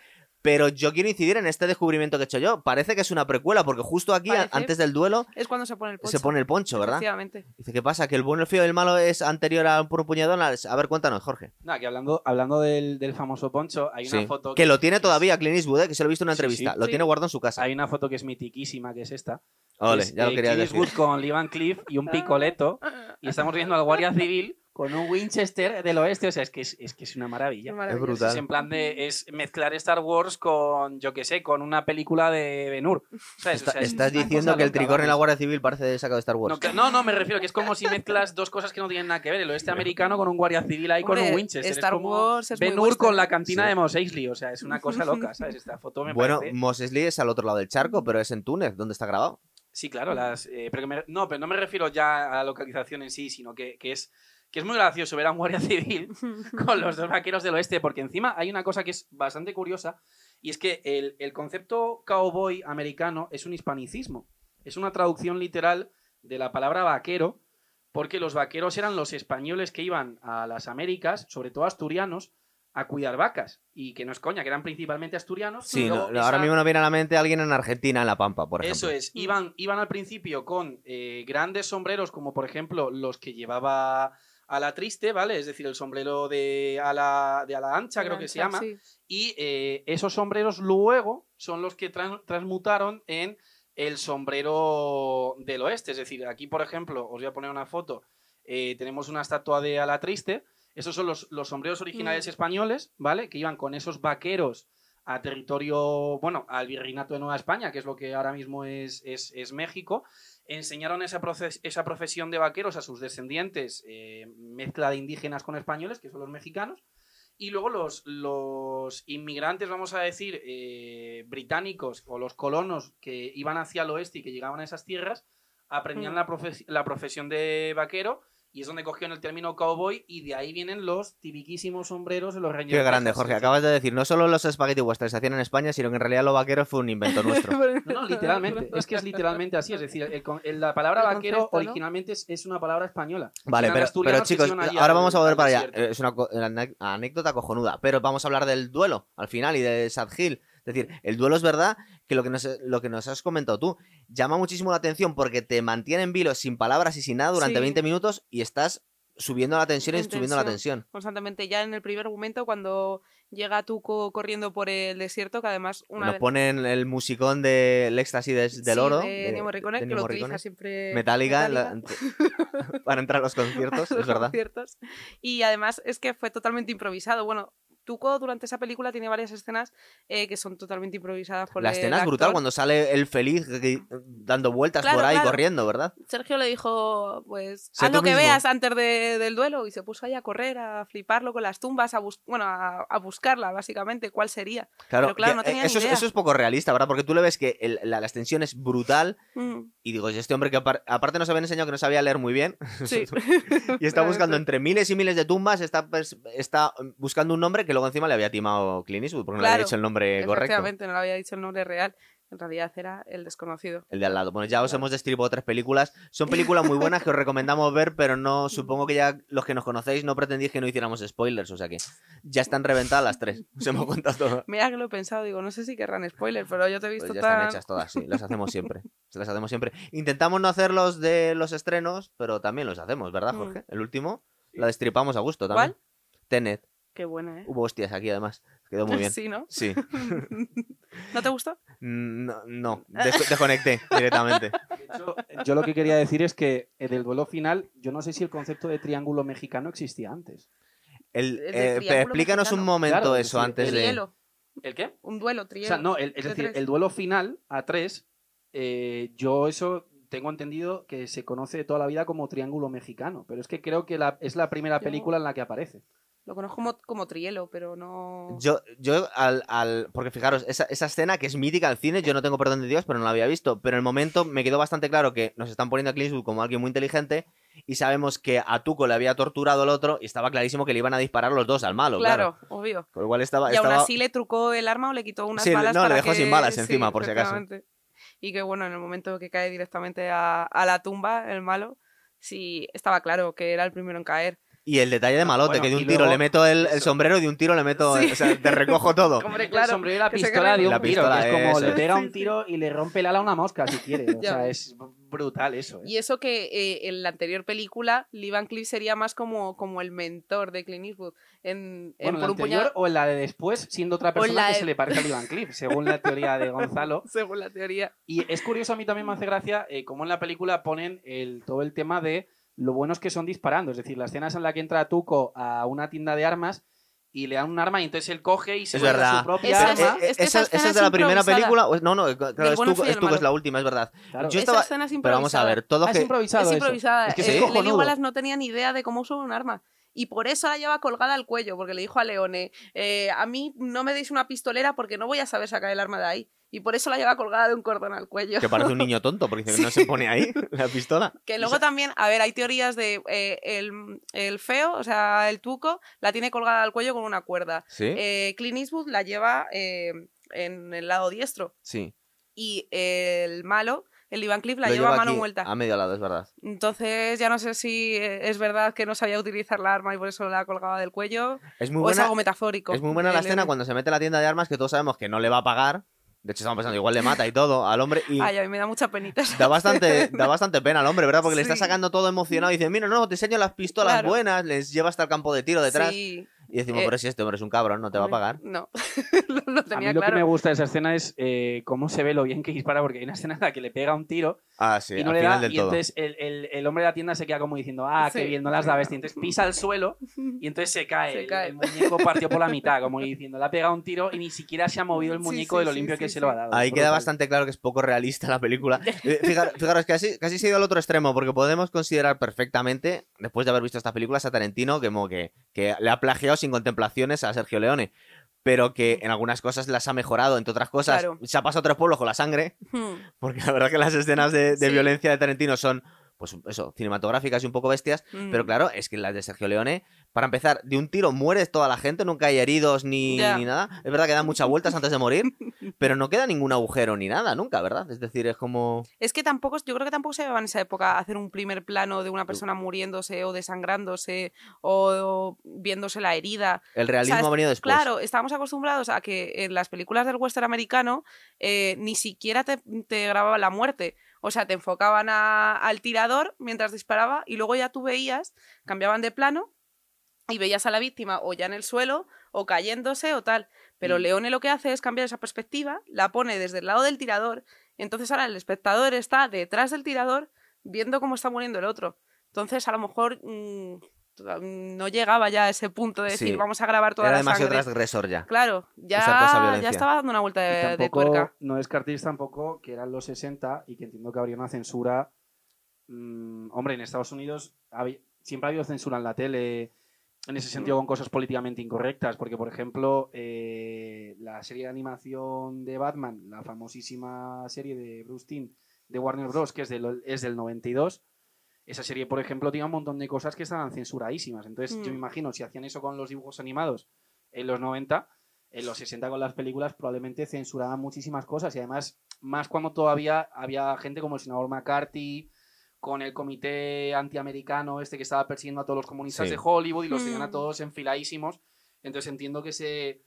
Pero yo quiero incidir en este descubrimiento que he hecho yo. Parece que es una precuela, porque justo aquí, a- Parece. antes del duelo, Es cuando se pone el poncho. se pone el poncho, ¿verdad? Efectivamente. Dice, ¿qué pasa? ¿Que el bueno, el feo y el malo es anterior al puro puñadón? A ver, cuéntanos, Jorge. Nada, que hablando, hablando del, del famoso poncho, hay una Sí. foto Que lo tiene todavía Clint Eastwood, ¿eh? que se lo he visto en una Sí, entrevista. sí. Lo Sí. tiene guardado en su casa. Hay una foto que es mitiquísima, que es esta. Ole, Es, ya lo eh, quería Clint decir. Eastwood con Lee Van Cleef y un picoleto. Y estamos viendo al guardia civil con un Winchester del oeste. O sea, es que es, es que es una maravilla. maravilloso. brutal. Es en plan de es mezclar Star Wars con, yo qué sé, con una película de Ben Hur. ¿sabes? O Está- sea, es estás diciendo que el tricornio en la. Guardia Civil parece sacado de Star Wars. No, que- no, no, me refiero que es como si mezclas dos cosas que no tienen nada que ver. El oeste americano con un guardia civil ahí con un Winchester. Star es como Wars es Ben Hur con la cantina Sí. de Mos Eisley. O sea, es una cosa loca, ¿sabes? Esta foto me bueno, parece... Mos Eisley es al otro lado del charco, pero es en Túnez, donde está grabado. Sí, claro, las, eh, pero que me- no, pero no me refiero ya a la localización en sí, sino que, que es, que es muy gracioso ver a un guardia civil con los dos vaqueros del oeste, porque encima hay una cosa que es bastante curiosa, y es que el, el concepto cowboy americano es un hispanicismo, es una traducción literal de la palabra vaquero, porque los vaqueros eran los españoles que iban a las Américas, sobre todo asturianos, a cuidar vacas, y que no es coña, que eran principalmente asturianos. Sí, no, ahora mismo no viene a la mente alguien en Argentina, en La Pampa, por ejemplo. eso es, iban, iban al principio con eh, grandes sombreros, como por ejemplo los que llevaba a la triste, ¿vale? Es decir, el sombrero de ala, de ala ancha, creo que se llama. Sí. Y eh, esos sombreros luego son los que tran- transmutaron en el sombrero del oeste. Es decir, aquí, por ejemplo, os voy a poner una foto. eh, tenemos una estatua de ala triste. Esos son los, los sombreros originales Mm. españoles, ¿vale? Que iban con esos vaqueros a territorio, bueno, al virreinato de Nueva España, que es lo que ahora mismo es, es, es México, enseñaron esa, proces- esa profesión de vaqueros a sus descendientes, eh, mezcla de indígenas con españoles, que son los mexicanos, y luego los, los inmigrantes, vamos a decir, eh, británicos o los colonos que iban hacia el oeste y que llegaban a esas tierras, aprendían Mm. la, la profesión de vaquero y es donde cogieron el término cowboy y de ahí vienen los tipiquísimos sombreros de los Rangers. Qué grande, Jorge. Acabas de decir, no solo los spaghetti westerns se hacían en España, sino que en realidad lo vaquero fue un invento nuestro. No, no, literalmente. Es que es literalmente así. Es decir, el la palabra El vaquero concepto, ¿no? originalmente es, es una palabra española. Vale, pero, pero chicos, ahora vamos a volver para allá. Es una anécdota cojonuda. Pero vamos a hablar del duelo al final y de Sad Hill. Es decir, el duelo es verdad que lo que, nos, lo que nos has comentado tú llama muchísimo la atención porque te mantiene en vilo sin palabras y sin nada durante Sí. 20 minutos y estás subiendo la tensión y En subiendo la tensión. Constantemente. Ya en el primer momento, cuando llega Tuco corriendo por el desierto, que además una Nos ponen el musicón del éxtasis del sí, oro. de de- Morricone, que lo utiliza siempre Metallica, Metallica. la- para entrar a los conciertos, a los es verdad. Y además es que fue totalmente improvisado. Bueno, Tuco durante esa película tiene varias escenas eh, que son totalmente improvisadas por La el escena es brutal cuando sale el feliz dando vueltas Claro, por ahí claro. corriendo, ¿verdad? Sergio le dijo, pues, Sé haz tú lo que mismo. veas antes de- del duelo. Y se puso ahí a correr, a fliparlo con las tumbas, a, bus- bueno, a, a buscarla, básicamente, cuál sería. Claro, Pero claro, que, no tenía eh, ni eso, es, idea. eso es poco realista, ¿verdad? Porque tú le ves que el- la, la extensión es brutal Mm, y digo, y este hombre que apar- aparte nos había enseñado que no sabía leer muy bien sí. y está buscando entre miles y miles de tumbas, está, pers- está buscando un nombre que luego encima le había timado Clint Eastwood porque no le había dicho el nombre correcto. Efectivamente, no le había dicho el nombre real. En realidad era el desconocido. El de al lado. Bueno, ya os hemos destripado tres películas. Son películas muy buenas que os recomendamos ver, pero no supongo que ya los que nos conocéis no pretendís que no hiciéramos spoilers. O sea que ya están reventadas las tres. Os hemos contado todo. Mira que lo he pensado, digo, no sé si querrán spoiler, pero yo te he Pues visto ya tan... están hechas todas, sí. Las hacemos siempre. Se las hacemos siempre. Intentamos no hacerlos de los estrenos, pero también los hacemos, ¿verdad, Mm. Jorge? El último la destripamos a gusto también. ¿Cuál? Tenet. Qué buena, ¿eh? Hubo hostias aquí además. Quedó muy bien. Sí, ¿no? Sí. ¿No te gustó? No, no. Des- desconecté directamente. De hecho, yo lo que quería decir es que del duelo final, yo no sé si el concepto de triángulo mexicano existía antes. El, El eh, triángulo explícanos un momento Claro, eso sí, antes de. Trielo. ¿El qué? Un duelo, O trielo. sea, no, el- es De decir, tres. el duelo final a tres, eh, yo eso tengo entendido que se conoce toda la vida como triángulo mexicano, pero es que creo que la- es la primera Yo- película en la que aparece. Lo conozco como, como trielo, pero no... Yo, yo al, al- Porque fijaros, esa, esa escena que es mítica al cine, yo no tengo perdón de Dios, pero no la había visto. Pero en el momento me quedó bastante claro que nos están poniendo a Clint Eastwood como alguien muy inteligente y sabemos que a Tuco le había torturado al otro y estaba clarísimo que le iban a disparar los dos al malo, claro. claro, obvio. Con lo cual estaba. Y aún estaba- así le trucó el arma o le quitó unas Sí, balas no, le dejó que- sin balas sí, encima, por si acaso. Y que bueno, en el momento que cae directamente a, a la tumba, el malo, sí estaba claro que era el primero en caer. Y el detalle de malote, Bueno, que de un tiro luego- le meto el, el sombrero y de un tiro le meto. Sí. O sea, te recojo todo. Hombre, El claro. sombrero y la pistola de un La tiro, pistola, es como le pega un tiro y le rompe el ala a una mosca si quiere. O sea, es brutal eso. ¿eh? Y eso que eh, en la anterior película, Lee Van Cleef sería más como, como el mentor de Clint Eastwood. En, en Bueno, en la por un anterior puñado, o en la de después, siendo otra persona que de- se le parece a Lee Van Cleef, según la teoría de Gonzalo. según la teoría. Y es curioso, a mí también me hace gracia eh, cómo en la película ponen el, todo el tema de lo bueno es que son disparando. Es decir, la escena es en la que entra Tuco a una tienda de armas y le dan un arma y entonces él coge y se Es verdad. su propia Esa- arma. es que esa esa, escena esa es de la primera película. No, no, claro, es bueno, y es es la última, es verdad. Claro. Yo Esa estaba- escena es Pero vamos a improvisada. ver, todo Ah, es que- improvisado Es improvisada. Es que Eh, Lenny. Wallace no tenía ni idea de cómo usar un arma. Y por eso la lleva colgada al cuello, porque le dijo a Leone, eh, a mí no me deis una pistolera porque no voy a saber sacar el arma de ahí. Y por eso la lleva colgada de un cordón al cuello. Que parece un niño tonto, porque dice que no se pone ahí la pistola. Que luego también, a ver, hay teorías de eh, el, el feo, o sea, el tuco, la tiene colgada al cuello con una cuerda. Sí, Eh, Clint Eastwood la lleva eh, en el lado diestro. sí. Y el malo, el Ivan Cliff, la Lo lleva a mano vuelta. A medio lado, es verdad. Entonces ya no sé si eh, es verdad que no sabía utilizar la arma y por eso la colgaba del cuello Es muy o es buena, algo metafórico. es muy buena la El- escena cuando se mete a la tienda de armas que todos sabemos que no le va a pagar. De hecho, estamos pensando, igual le mata y todo al hombre. Y Ay, a mí me da mucha penita. da bastante, da bastante pena al hombre, ¿verdad? Porque le está sacando todo emocionado y dice, mira, no, te enseño las pistolas Claro. buenas, les lleva hasta el campo de tiro detrás. Sí. Y decimos, Eh, pero si este hombre es un cabrón, no te va a pagar. No, lo, lo A tenía mí lo claro. que me gusta de esa escena es eh, cómo se ve lo bien que dispara, porque hay una escena en la que le pega un tiro Ah, sí, y no al le final da, del y todo. entonces el, el- el hombre de la tienda se queda como diciendo, ah, qué Sí. bien, no las da bestia. Entonces pisa el suelo y entonces se cae. Se el, cae. el muñeco partió por la mitad, como diciendo, le ha pegado un tiro y ni siquiera se ha movido el muñeco sí, de lo sí, limpio sí, que sí. se lo ha dado. Ahí queda bastante claro que es poco realista la película. Eh, fijar- Fijaros, casi, casi se ha ido al otro extremo, porque podemos considerar perfectamente, después de haber visto esta película, a Tarantino que, como que, que le ha plagiado sin contemplaciones a Sergio Leone. Pero que en algunas cosas las ha mejorado, entre otras cosas, Claro. se ha pasado a tres pueblos con la sangre, Hmm. porque la verdad que las escenas de, de Sí. violencia de Tarantino son, pues eso, cinematográficas y un poco bestias, Mm. pero claro, es que las de Sergio Leone, para empezar, de un tiro muere toda la gente, nunca hay heridos ni, nada. Es verdad que dan muchas vueltas antes de morir, pero no queda ningún agujero ni nada, nunca, ¿verdad? Es decir, es como... Es que tampoco, yo creo que tampoco se llevaba en esa época hacer un primer plano de una persona muriéndose o desangrándose o, o viéndose la herida. El realismo O sea, ha venido después. Claro, estábamos acostumbrados a que en las películas del western americano eh, ni siquiera te, te grababan la muerte. O sea, te enfocaban a- al tirador mientras disparaba y luego ya tú veías, cambiaban de plano y veías a la víctima o ya en el suelo o cayéndose o tal. Pero Mm. Leone lo que hace es cambiar esa perspectiva, la pone desde el lado del tirador, entonces ahora el espectador está detrás del tirador viendo cómo está muriendo el otro. Entonces a lo mejor mm, no llegaba ya a ese punto de decir Sí. vamos a grabar toda Era la demasiado sangre. transgresor ya. Claro, ya, ya estaba dando una vuelta de, de tampoco, tuerca. no descartéis tampoco que eran los 60 y que entiendo que habría una censura. mm, hombre, en Estados Unidos había- siempre ha habido censura en la tele, en ese sentido con cosas políticamente incorrectas, porque por ejemplo, eh, la serie de animación de Batman, la famosísima serie de Bruce Timm de Warner Bros., que es del, es del 92, esa serie, por ejemplo, tiene un montón de cosas que estaban censuradísimas. Entonces, yo Mm. me imagino, si hacían eso con los dibujos animados en los 90, en los 60 con las películas probablemente censuraban muchísimas cosas y además más cuando todavía había gente como el senador McCarthy con el comité antiamericano este que estaba persiguiendo a todos los comunistas Sí. de Hollywood y los tenían a Mm. todos enfiladísimos entonces entiendo que se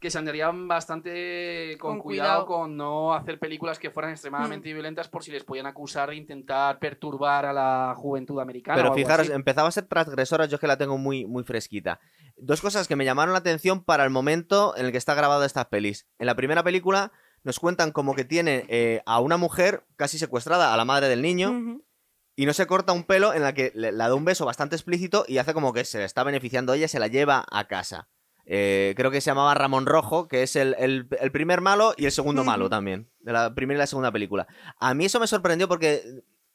que se andarían bastante con, Con cuidado, cuidado. con no hacer películas que fueran extremadamente violentas por si les podían acusar de intentar perturbar a la juventud americana Pero fijaros, así. empezaba a ser transgresora, yo es que la tengo muy, muy fresquita. Dos cosas que me llamaron la atención para el momento en el que está grabado estas pelis. En la primera película nos cuentan como que tiene eh, a una mujer casi secuestrada, a la madre del niño, Ujú. Y no se corta un pelo en la que le, le da un beso bastante explícito y hace como que se le está beneficiando a ella y se la lleva a casa. Eh, creo que se llamaba Ramón Rojo, que es el, el- el primer malo y el segundo malo también, de la primera y la segunda película. A mí eso me sorprendió porque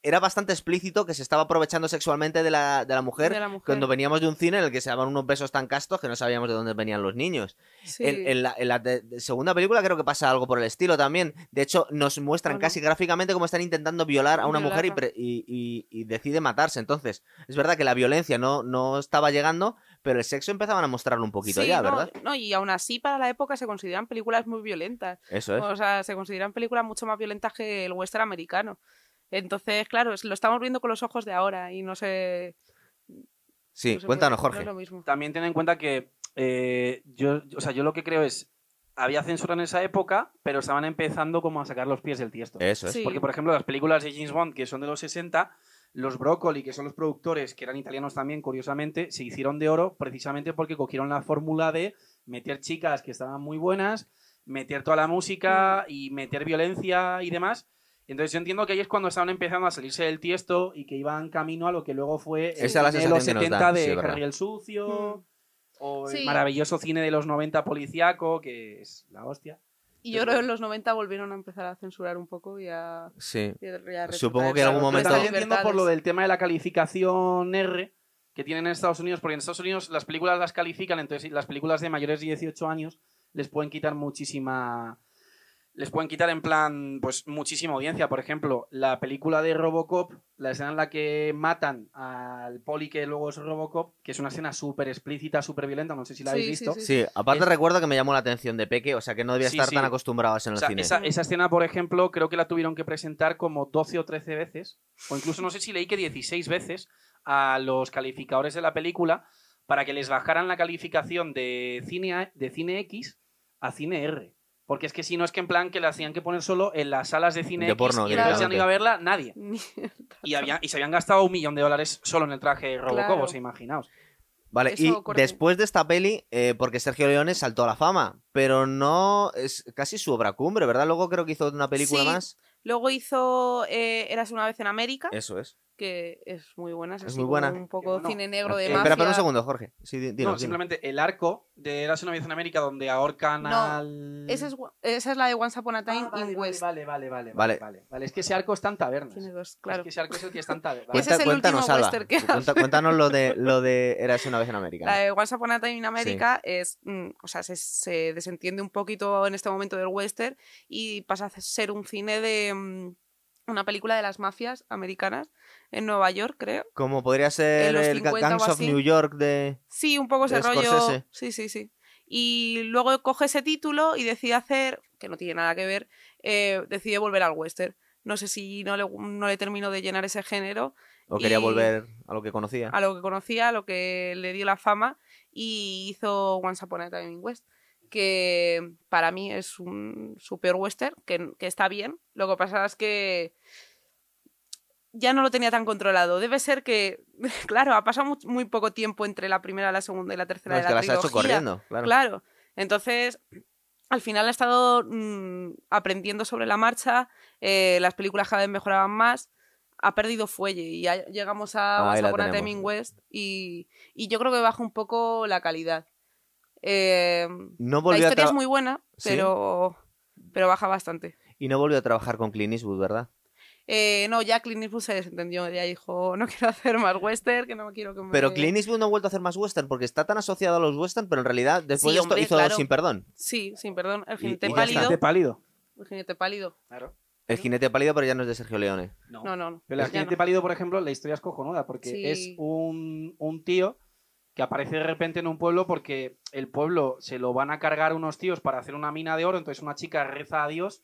era bastante explícito que se estaba aprovechando sexualmente de la, de la mujer De la mujer. cuando veníamos de un cine en el que se daban unos besos tan castos que no sabíamos de dónde venían los niños. Sí. En, en la, en la de- de segunda película creo que pasa algo por el estilo también. De hecho, nos muestran Bueno. casi gráficamente cómo están intentando violar a una mujer y, Violarla. pre- y- y- y decide matarse. Entonces, es verdad que la violencia no, no estaba llegando, pero el sexo empezaban a mostrarlo un poquito Sí, ya, no, ¿verdad? No, y aún así para la época se consideran películas muy violentas. Eso es. O sea, se consideran películas mucho más violentas que el western americano. Entonces, claro, lo estamos viendo con los ojos de ahora y no sé. Sí, no cuéntanos, puede- no Jorge. es lo mismo. también ten en cuenta que eh, yo, o sea, yo lo que creo es había censura en esa época, pero estaban empezando como a sacar los pies del tiesto. Eso es. Sí. Porque, por ejemplo, las películas de James Bond, que son de los 60, los Broccoli, que son los productores, que eran italianos también, curiosamente, se hicieron de oro precisamente porque cogieron la fórmula de meter chicas que estaban muy buenas, meter toda la música y meter violencia y demás. Entonces yo entiendo que ahí es cuando estaban empezando a salirse del tiesto y que iban camino a lo que luego fue el Esa cine de los sensación que nos 70 da, de sí. Harry el Sucio, o el Sí. maravilloso cine de los 90 policíaco, que es la hostia. Y yo creo que en los 90 volvieron a empezar a censurar un poco y a... Sí. y a- Supongo que en algún momento- también entiendo por lo del tema de la calificación R que tienen en Estados Unidos, porque en Estados Unidos las películas las califican, entonces las películas de mayores de 18 años les pueden quitar muchísima... Les pueden quitar en plan, pues, muchísima audiencia. Por ejemplo, la película de Robocop, la escena en la que matan al poli que luego es Robocop, que es una escena súper explícita, súper violenta, no sé si la habéis Sí, sí, visto. sí. Sí, aparte Es- recuerdo que me llamó la atención de Peque, o sea que no debía Sí, estar sí. tan acostumbrados en O el sea, cine. esa, esa escena, por ejemplo, creo que la tuvieron que presentar como 12 o 13 veces, o incluso no sé si leí que 16 veces a los calificadores de la película para que les bajaran la calificación de cine, de cine X a cine R. Porque es que si no es que en plan que la hacían que poner solo en las salas de cine De X porno, y entonces ya no iba a verla nadie. Y, había- y se habían gastado un millón de dólares solo en el traje de Robocop, Claro. o sea, imaginaos. Vale, Eso y corte. después de esta peli, eh, porque Sergio Leone saltó a la fama, pero no es casi su obra cumbre, ¿verdad? Luego creo que hizo una película Sí. más. Luego hizo eh, Eras una vez en América, Eso es. Que es muy buena. Es, Es así muy buena. Un poco bueno, cine negro de eh, mafia. Espera, espera un segundo, Jorge. Sí, di- dilo, no, dilo. simplemente el arco de Eras una vez en América donde ahorcan No, al... Esa es, esa es la de Once Upon a Time Ah, vale, in vale, West. Vale, vale, vale, Vale. vale, es que ese arco está en tabernas. Tiene dos, Es claro. que ese arco es el que está en tabernas. Ese Cuenta- es el cuéntanos, último western que Cuenta- cuéntanos lo de, lo de Eras una vez en América. La de Once Upon a Time in America es, mm, o sea, se, se desentiende un poquito en este momento del western y pasa a ser un cine de mm, una película de las mafias americanas en Nueva York, creo. Como podría ser el Ga- 50 o Gangs of. New York de... Sí, un poco ese rollo. Scorsese. Sí, sí, sí. Y luego coge ese título y decide hacer, que no tiene nada que ver, eh, decide volver al western. No sé si no le, no le terminó de llenar ese género O quería volver a lo que conocía. a lo que conocía, a lo que le dio la fama y hizo Once Upon a Time in West, que para mí es un super western, que, que está bien. Lo que pasa es que ya no lo tenía tan controlado. Debe ser que, claro, ha pasado mu- muy, poco tiempo entre la primera, la segunda y la tercera No, de es que la las ha hecho corriendo, claro. Claro. Entonces, al final ha estado mm, aprendiendo sobre la marcha, eh, las películas cada vez mejoraban más, ha perdido fuelle y ya llegamos a Ahí Once la Upon a Time tenemos. in West y, y yo creo que baja un poco la calidad. Eh, No la a historia es muy buena, ¿Sí? pero, pero baja bastante. Y no volvió a trabajar con Clint Eastwood, ¿verdad? Eh, no, ya Clint Eastwood se desentendió, ya dijo, no quiero hacer más western, que no me quiero que me... Pero Clint Eastwood no ha vuelto a hacer más western porque está tan asociado a los western, pero en realidad después Sí, de esto hombre, hizo claro. Sin Perdón. Sí, sin perdón, el jinete y pálido. Bastante pálido. El jinete pálido. Claro. El jinete pálido, pero ya no es de Sergio Leone. No. No, no, no. Pero el jinete no. pálido, por ejemplo, la historia es cojonuda porque Sí. es un, un tío que aparece de repente en un pueblo porque el pueblo se lo van a cargar unos tíos para hacer una mina de oro, entonces una chica reza a Dios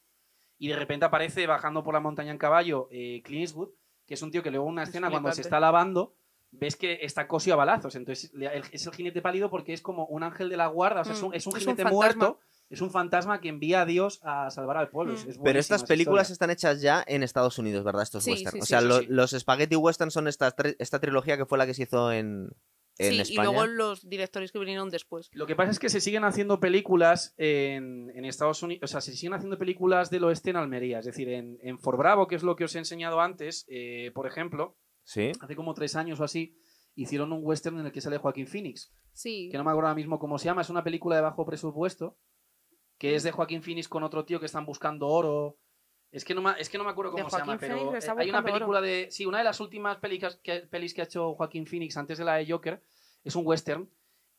y de repente aparece bajando por la montaña en caballo eh, Clint Eastwood, que es un tío que luego en una Es escena cuando se está lavando ves que está cosido a balazos, entonces es el jinete pálido porque es como un ángel de la guarda, o sea, es un, Mm, es un es un jinete fantasma. muerto, es un fantasma que envía a Dios a salvar al pueblo. Mm. es- es Pero estas películas historia. están hechas ya en Estados Unidos, ¿verdad? Estos Sí, western. sí, o sí, sea, eso lo- sí. los Spaghetti Western son estas tri- esta trilogía que fue la que se hizo en, en sí, España. y luego los directores que vinieron después. Lo que pasa es que se siguen haciendo películas en, en Estados Unidos, o sea, se siguen haciendo películas del oeste en Almería, es decir, en, en For Bravo, que es lo que os he enseñado antes, eh, por ejemplo, Sí. hace como tres años o así, hicieron un western en el que sale Joaquín Phoenix, Sí. que no me acuerdo ahora mismo cómo se llama, es una película de bajo presupuesto, que es de Joaquín Phoenix con otro tío que están buscando oro. Es que no me, es que no me acuerdo cómo se llama, pero eh, hay una película de... Sí, una de las últimas pelis que, pelis que ha hecho Joaquín Phoenix antes de la de Joker es un western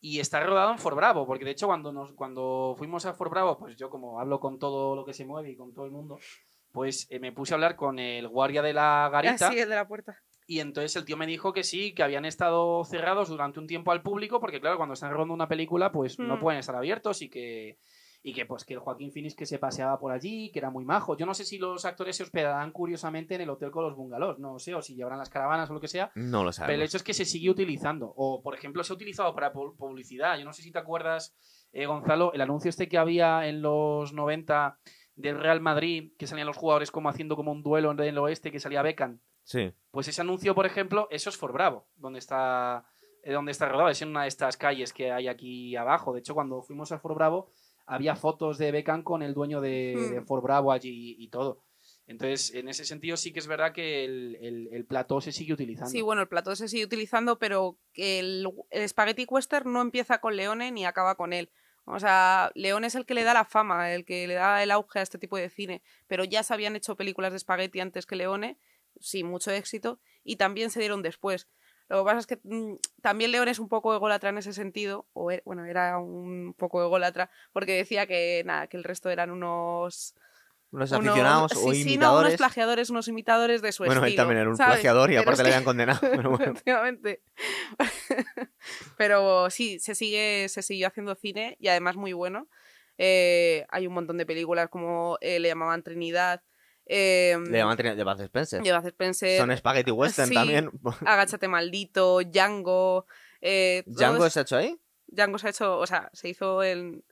y está rodado en For Bravo, porque de hecho cuando, nos, cuando fuimos a For Bravo, pues yo como hablo con todo lo que se mueve y con todo el mundo, pues eh, me puse a hablar con el guardia de la garita Ah, sí, el de la puerta. y entonces el tío me dijo que sí, que habían estado cerrados durante un tiempo al público, porque claro, cuando están rodando una película, pues no Mm. pueden estar abiertos y que y que pues que el Joaquín Phoenix que se paseaba por allí, que era muy majo. Yo no sé si los actores se hospedarán curiosamente en el hotel con los bungalows, no sé, o si llevarán las caravanas o lo que sea, No lo pero el sabemos. hecho es que se sigue utilizando. O, por ejemplo, se ha utilizado para pu- publicidad. Yo no sé si te acuerdas, eh, Gonzalo, el anuncio este que había en los 90 del Real Madrid, que salían los jugadores como haciendo como un duelo en el oeste, que salía Beckham. Sí. Pues ese anuncio, por ejemplo, eso es For Bravo, donde está, eh, donde está rodado. Es en una de estas calles que hay aquí abajo. De hecho, cuando fuimos a For Bravo, había fotos de Beckham con el dueño de, Hmm. de For Bravo allí y todo. Entonces, en ese sentido sí que es verdad que el, el- el plató se sigue utilizando. Sí, bueno, el plató se sigue utilizando, pero el, el Spaghetti Western no empieza con Leone ni acaba con él. O sea, Leone es el que le da la fama, el que le da el auge a este tipo de cine. Pero ya se habían hecho películas de Spaghetti antes que Leone, sin mucho éxito, y también se dieron después. Lo que pasa es que mm, también Leone es un poco ególatra en ese sentido, o e- bueno, era un poco ególatra, porque decía que nada, que el resto eran unos Unos unos- aficionados sí, o sí, no, imitadores. unos plagiadores, unos imitadores de su bueno, él estilo. también era un ¿sabes? plagiador y Pero aparte le habían condenado. Pero bueno. Efectivamente. Pero sí, se sigue, se siguió haciendo cine y además muy bueno. Eh, hay un montón de películas como eh, le llamaban Trinidad, eh, Le llaman Trinidad de Bud Spencer. Llevas Spencer, Son spaghetti western sí. también. Agáchate maldito, Django. Eh, ¿Django es- se ha hecho ahí? Django se ha hecho, o sea, se hizo en.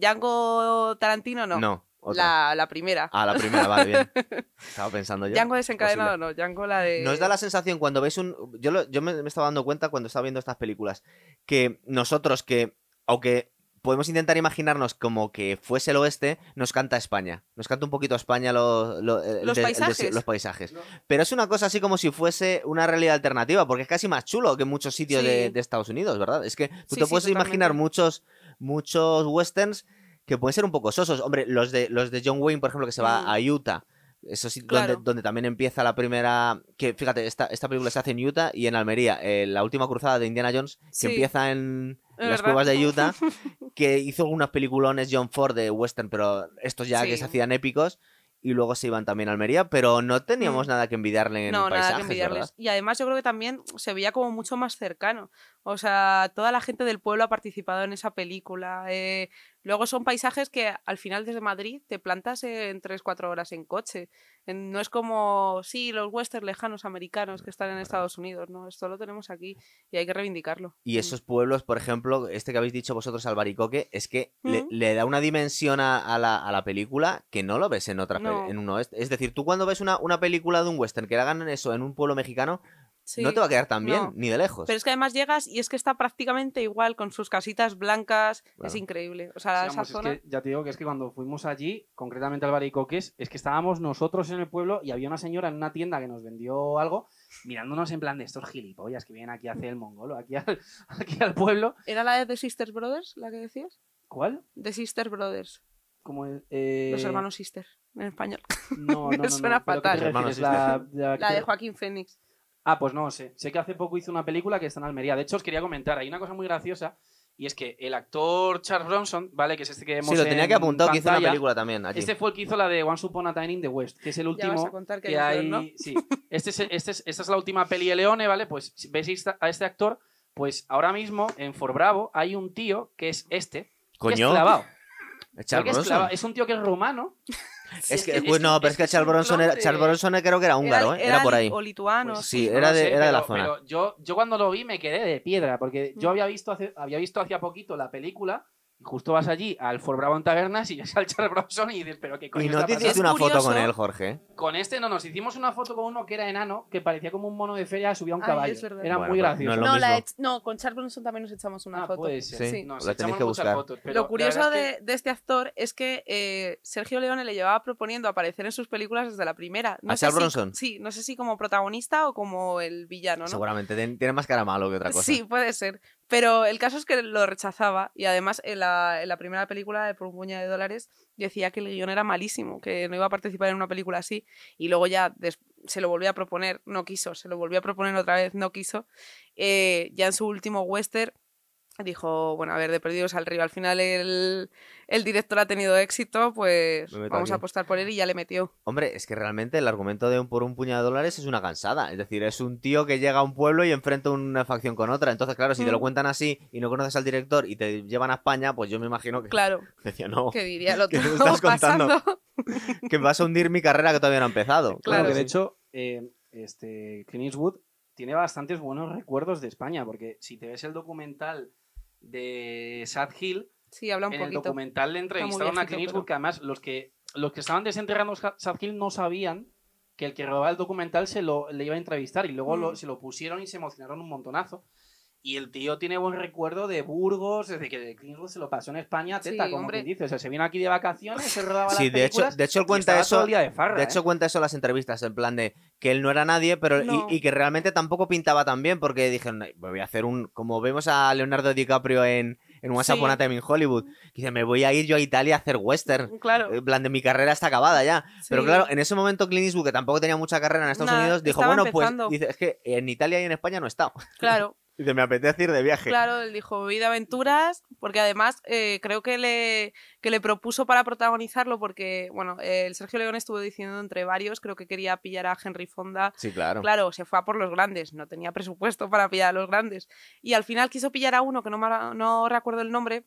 Django Tarantino no. No. la, la primera. Ah, la primera, vale, bien. Estaba pensando yo. Django desencadenado no, Django la de. Nos da la sensación cuando ves un... Yo, lo- yo me, me estaba dando cuenta cuando estaba viendo estas películas que nosotros que, aunque podemos intentar imaginarnos como que fuese el oeste, nos canta España. Nos canta un poquito España lo- lo- el Los de- paisajes. los paisajes. No. Pero es una cosa así como si fuese una realidad alternativa, porque es casi más chulo que muchos sitios Sí. de, de Estados Unidos, ¿verdad? Es que tú Sí, te sí, puedes imaginar muchos, muchos westerns que pueden ser un poco sosos. Hombre, los de, los de John Wayne, por ejemplo, que se va Mm. a Utah. Eso sí, Claro. donde, donde también empieza la primera. Que fíjate, esta, esta película se hace en Utah y en Almería. eh, la última cruzada de Indiana Jones, que Sí. empieza en, las cuevas de Utah, que hizo algunos peliculones John Ford de western, pero estos ya que se hacían épicos. Y luego se iban también a Almería, pero no teníamos Mm. nada que envidiarle en no, nada paisajes, que envidiarles. ¿verdad? Y además yo creo que también se veía como mucho más cercano. O sea, toda la gente del pueblo ha participado en esa película. eh, Luego son paisajes que al final desde Madrid te plantas en 3-4 horas en coche. No es como, sí, los westerns lejanos americanos que están en Estados Unidos. No, esto lo tenemos aquí y hay que reivindicarlo. Y esos pueblos, por ejemplo, este que habéis dicho vosotros, Albaricoque, es que le, le da una dimensión a, a la, a la película que no lo ves en otra No. en un oeste. Es decir, tú cuando ves una, una película de un western que hagan eso en un pueblo mexicano, Sí. no te va a quedar tan bien, no. ni de lejos. Pero es que además llegas y es que está prácticamente igual con sus casitas blancas. Es increíble. O sea, Sí, esa vamos, es zona. que ya te digo que es que cuando fuimos allí, concretamente al Baricoques, es que estábamos nosotros en el pueblo y había una señora en una tienda que nos vendió algo, mirándonos en plan de estos gilipollas que vienen aquí a hacer el mongolo, aquí al, aquí al pueblo. ¿Era la de The Sisters Brothers, la que decías? ¿Cuál? The Sister Brothers. Como el, eh, Los hermanos Sister, en español. No, no, no, no, suena ¿pero qué te fatal. refieres? La, la- La de Joaquín Phoenix. Ah, pues no sé. Sé que hace poco hizo una película que está en Almería. De hecho, os quería comentar, hay una cosa muy graciosa y es que el actor Charles Bronson, ¿vale? Que es este que hemos sí, lo tenía que apuntar, que hizo una película también allí. Este fue el que hizo la de Once Upon a Time in the West, que es el Ya último vas a contar que que hay ¿no? Sí, este es, este es- esta es la última peli de Leone, ¿vale? Pues si veis a este actor, pues ahora mismo en For Bravo hay un tío que es este, que es Coño, clavado. Charles es, Bronson. clavado. Es un tío que es rumano. Es que, es pues no, pero es que es Charles Bronson era, Charles Bronson creo que era húngaro, ¿eh? Era, por ahí. O lituano. Pues sí, no era lo de- sé, era de la pero- zona. pero yo, yo cuando lo vi me quedé de piedra, porque yo Mm. había visto, hace, había visto hacía poquito la película y justo vas allí al For Bravo en Tabernas y ves al Charles Bronson y dices, pero qué coño Y no te hiciste una foto con él, Jorge. Con este no, nos hicimos una foto con uno que era enano, que parecía como un mono de feria subido a un Ay, caballo. es verdad. Era Bueno, muy pero gracioso. no es lo No, la mismo. he- no, con Charles Bronson también nos echamos una Ah, foto. puede ser. Sí, Nos la echamos tenéis que muchas buscar. fotos, pero Lo la curioso verdad de, es que- de este actor es que eh, Sergio Leone le llevaba proponiendo aparecer en sus películas desde la primera. No ¿A sé Charles si- Bronson? Sí, no sé si como protagonista o como el villano, ¿no? Seguramente ten- tiene más cara malo que otra cosa. Sí, puede ser. Pero el caso es que lo rechazaba y además en la, en la primera película de Por un puñado de dólares decía que el guion era malísimo, que no iba a participar en una película así y luego ya se lo volvió a proponer, no quiso, se lo volvió a proponer otra vez, no quiso. Eh, ya en su último western dijo, bueno, a ver, de perdidos al río, al final el, el director ha tenido éxito, pues Me vamos a apostar por él y ya le metió. Hombre, es que realmente el argumento de un por un puñado de dólares es una cansada. Es decir, es un tío que llega a un pueblo y enfrenta una facción con otra. Entonces, claro, si te lo Mm. cuentan así y no conoces al director y te llevan a España, pues yo me imagino que Claro, decía, no, que diría lo ¿Qué que me estás contando? que vas a hundir mi carrera que todavía no ha empezado. Claro, que de hecho, eh, este, Clint Eastwood tiene bastantes buenos recuerdos de España, porque si te ves el documental de Sad Hill, Sí, habla un en el documental le entrevistaron a Clint Eastwood, pero- que además los que, los que estaban desenterrando Sa- Sad Hill no sabían que el que robaba el documental se lo, le iba a entrevistar y luego lo- Mm. se lo pusieron y se emocionaron un montonazo. Y el tío tiene buen recuerdo de Burgos, desde que Clint Eastwood se lo pasó en España, Sí, teta, como hombre. quien dice. O sea, se vino aquí de vacaciones, se rodaba Sí, las de hecho, de hecho cuenta todo eso. el día de farra, De ¿eh? hecho, cuenta eso en las entrevistas, en plan de que él no era nadie, pero y- No. y, que realmente tampoco pintaba tan bien, porque dijeron, "Ay, voy a hacer un. Como vemos a Leonardo DiCaprio en, en Once Sí. Upon a Time in Hollywood, que dice, me voy a ir yo a Italia a hacer western. Claro. En plan de mi carrera está acabada ya. Pero Sí. claro, en ese momento Clint Eastwood, que tampoco tenía mucha carrera en Estados Nada, Unidos, dijo, bueno, pues dice, es que en Italia y en España no he estado. Claro, Dice, me apetece ir de viaje. claro, él dijo vida aventuras, porque además eh, creo que le, que le propuso para protagonizarlo, porque, bueno, eh, el Sergio León estuvo diciendo entre varios, creo que quería pillar a Henry Fonda. Sí, claro. Claro, se fue a por los grandes, no tenía presupuesto para pillar a los grandes. Y al final quiso pillar a uno, que no, me- no recuerdo el nombre,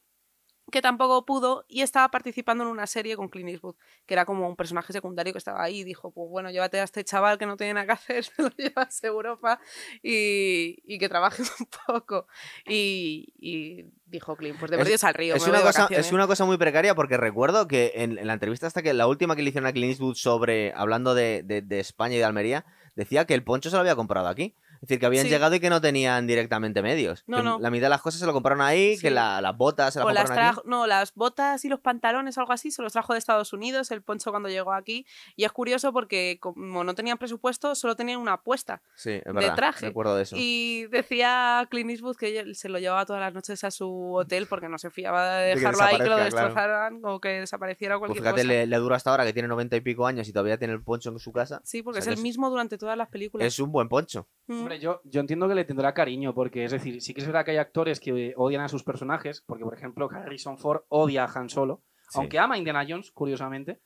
que tampoco pudo y estaba participando en una serie con Clint Eastwood, que era como un personaje secundario que estaba ahí y dijo, pues bueno, llévate a este chaval que no tiene nada que hacer, te lo llevas a Europa y, y que trabaje un poco. Y, y dijo Clint, pues de perdidos al río. Es me una, cosa, vacaciones". es una cosa muy precaria porque recuerdo que en, en la entrevista hasta que la última que le hicieron a Clint Eastwood sobre hablando de, de- de España y de Almería decía que el poncho se lo había comprado aquí. Es decir, que habían Sí. llegado y que no tenían directamente medios. No, Que no. La mitad de las cosas se lo compraron ahí, Sí. que la- las botas se las O las compraron aquí. trajo- no, las botas y los pantalones, algo así, se los trajo de Estados Unidos, el poncho cuando llegó aquí. Y es curioso porque como no tenían presupuesto, solo tenían una apuesta. Sí, es verdad. traje. Recuerdo de eso. Y decía Clint Eastwood que se lo llevaba todas las noches a su hotel porque no se fiaba de De que dejarlo ahí, que lo desaparezca, claro. destrozaran o que desapareciera o Pues cualquier fíjate, cosa. le, le dura hasta ahora que tiene noventa y pico años y todavía tiene el poncho en su casa. Sí, porque O sea es el mismo durante todas las películas. Es un buen poncho. Mm. Hombre, yo, yo entiendo que le tendrá cariño, porque es decir, sí que es verdad que hay actores que odian a sus personajes, porque por ejemplo Harrison Ford odia a Han Solo, Sí. aunque ama a Indiana Jones, curiosamente,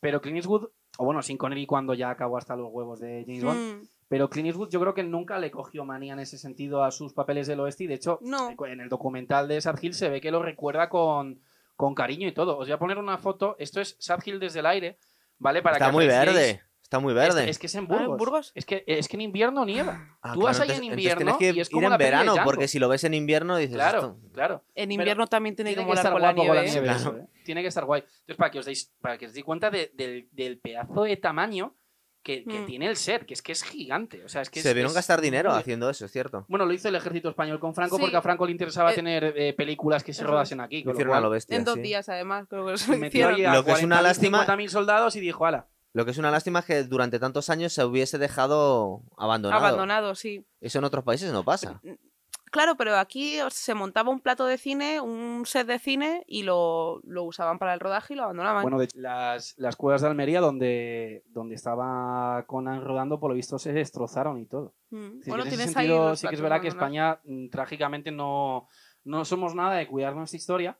pero Clint Eastwood, o bueno, sin Connery cuando ya acabó hasta los huevos de James Bond, Mm. pero Clint Eastwood yo creo que nunca le cogió manía en ese sentido a sus papeles del oeste y de hecho No. en el documental de Sad Hill se ve que lo recuerda con, con cariño y todo. Os voy a poner una foto, esto es Sad Hill desde el aire, ¿vale? Para Está que muy verde. Está muy verde. Es, es que es en Ah, ¿en Burgos. Es, que, es que en invierno nieva. Ah, Tú vas ahí en invierno tienes que y es como ir en la verano, porque si lo ves en invierno dices Claro, esto. claro. En Pero invierno también tiene, Tiene que estar con la con la nieve. ¿eh? nieve. Claro. eso, ¿eh? Tiene que estar guay. Entonces, para que os deis, para que os deis cuenta de- del, del pedazo de tamaño que, que Mm. tiene el set, que es que es gigante. O sea, es que Se es- vieron es gastar dinero haciendo eso, es cierto. Bueno, lo hizo el ejército español con Franco Sí. porque a Franco le interesaba Eh, tener eh, películas que se rodasen aquí. Con lo lo bestia. En dos sí. días, además, creo que lo hicieron. que es una 40.000, lástima- 50.000 soldados y dijo, ala. Lo que es una lástima es que durante tantos años se hubiese dejado abandonado. Abandonado, sí. Eso en otros países no pasa. Claro, pero aquí se montaba un plato de cine, un set de cine y lo, lo usaban para el rodaje y lo abandonaban. Bueno, de hecho, las, las cuevas de Almería donde, donde estaba Conan rodando, por lo visto se destrozaron y todo. Mm. Es decir, Bueno, en tienes sentido sí que es verdad que. España mm, trágicamente no, no somos nada de cuidar nuestra historia,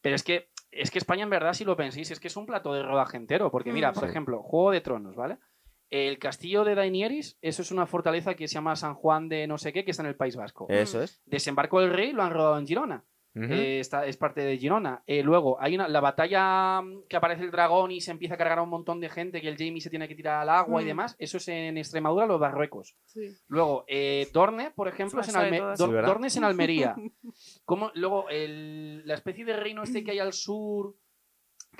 pero es que, es que España en verdad, si lo penséis, es que es un plato de rodaje entero, porque mira, Mm. por Sí. ejemplo, Juego de Tronos, ¿vale? El castillo de Daenerys, eso es una fortaleza que se llama San Juan de no sé qué, que está en el País Vasco. Eso es. Desembarco del Rey lo han rodado en Girona. Eh, está, es parte de Girona. Eh, luego, hay una, la batalla mm, que aparece el dragón y se empieza a cargar a un montón de gente, que el Jamie se tiene que tirar al agua y Mm. demás. Eso es en Extremadura, los Barruecos. Sí. Luego, eh, Dorne, por ejemplo, es en, Paso de Alme- todas. Dor- Sí, ¿verdad? Dorne es en Almería. Como, luego, el- la especie de reino este que hay al sur,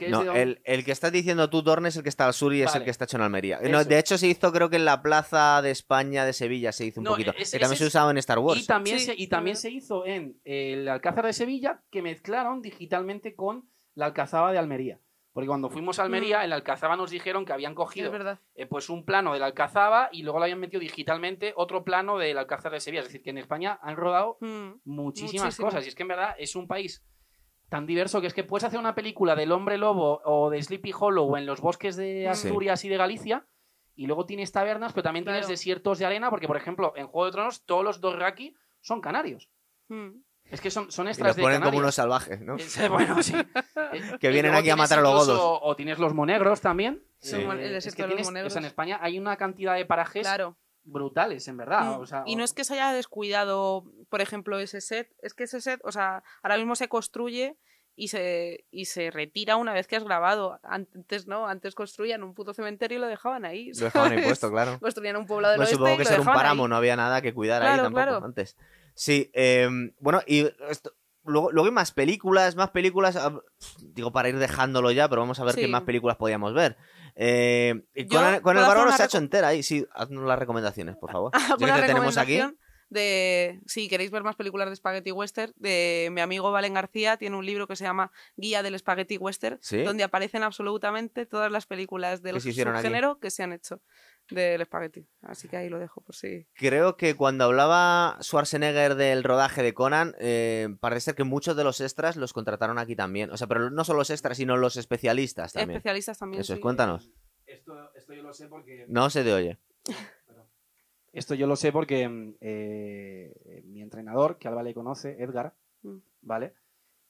No, de el, el que estás diciendo tú, Dorne, es el que está al sur y es el que está hecho en Almería. No, de hecho, se hizo, creo que en la plaza de España de Sevilla se hizo un No, poquito. es- que también se usaba en Star Wars. Y también, Sí, se, y también se hizo en el Alcázar de Sevilla, que mezclaron digitalmente con la Alcazaba de Almería. Porque cuando fuimos a Almería, Mm. en la Alcazaba nos dijeron que habían cogido eh, pues un plano de la Alcazaba y luego lo habían metido digitalmente otro plano del Alcázar de Sevilla. Es decir, que en España han rodado Mm. muchísimas Muchísimo. cosas. Y es que en verdad es un país tan diverso que es que puedes hacer una película del hombre lobo o de Sleepy Hollow en los bosques de Sí. Asturias y de Galicia. Y luego tienes tabernas, pero también tienes desiertos de arena, porque, por ejemplo, en Juego de Tronos, todos los Dothraki son canarios. Mm. Es que son, son y extras los de ponen como unos salvajes, ¿no? Eh, bueno, sí. Que vienen aquí a matar a los godos. O tienes los monegros también. Sí. El es desierto que de los tienes, monegros. o sea, en España hay una cantidad de parajes Claro. Brutales, en verdad. O sea, y no es que se haya descuidado, por ejemplo, ese set, es que ese set, o sea, ahora mismo se construye y se, y se retira una vez que has grabado. Antes no, antes construían un puto cementerio y lo dejaban ahí. Lo dejaban ahí ¿sabes? puesto, claro. Construían un poblado Bueno, oeste supongo que ser un páramo, ahí. no había nada que cuidar ahí tampoco claro. antes. Sí, eh, bueno, y esto- luego, luego hay más películas, más películas, ah, digo para ir dejándolo ya, pero vamos a ver Sí. qué más películas podíamos ver. Eh, con, el- con bárbaro una se ha hecho entera ahí, sí, haznos las recomendaciones, por favor. Ya que ¿Alguna te tenemos aquí. de, si queréis ver más películas de Spaghetti Western, de mi amigo Valen García, tiene un libro que se llama Guía del Spaghetti Western, ¿Sí? donde aparecen absolutamente todas las películas ¿Qué del subgénero que se han hecho del Spaghetti. Así que ahí lo dejo por si... Creo que cuando hablaba Schwarzenegger del rodaje de Conan, eh, parece ser que muchos de los extras los contrataron aquí también. O sea, pero no solo los extras, sino los especialistas también. Especialistas también. Eso es, sí. cuéntanos. Esto, esto yo lo sé porque... No se te oye. Esto yo lo sé porque mm, eh, mi entrenador, que Alba le conoce, Edgar, Mm. ¿vale?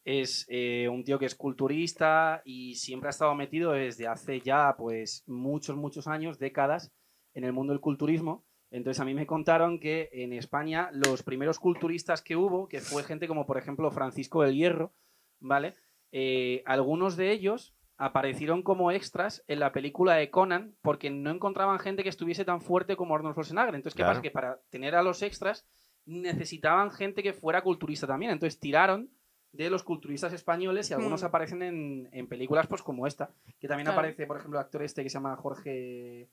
Es eh, un tío que es culturista y siempre ha estado metido desde hace ya pues muchos, muchos años, décadas, en el mundo del culturismo. Entonces a mí me contaron que en España los primeros culturistas que hubo, que fue gente como por ejemplo Francisco del Hierro, ¿vale? Eh, algunos de ellos aparecieron como extras en la película de Conan porque no encontraban gente que estuviese tan fuerte como Arnold Schwarzenegger. Entonces, ¿qué Claro. pasa? Que para tener a los extras necesitaban gente que fuera culturista también. Entonces tiraron de los culturistas españoles y algunos Hmm. aparecen en, en películas pues como esta. Que también Claro. aparece, por ejemplo, el actor este que se llama Jorge...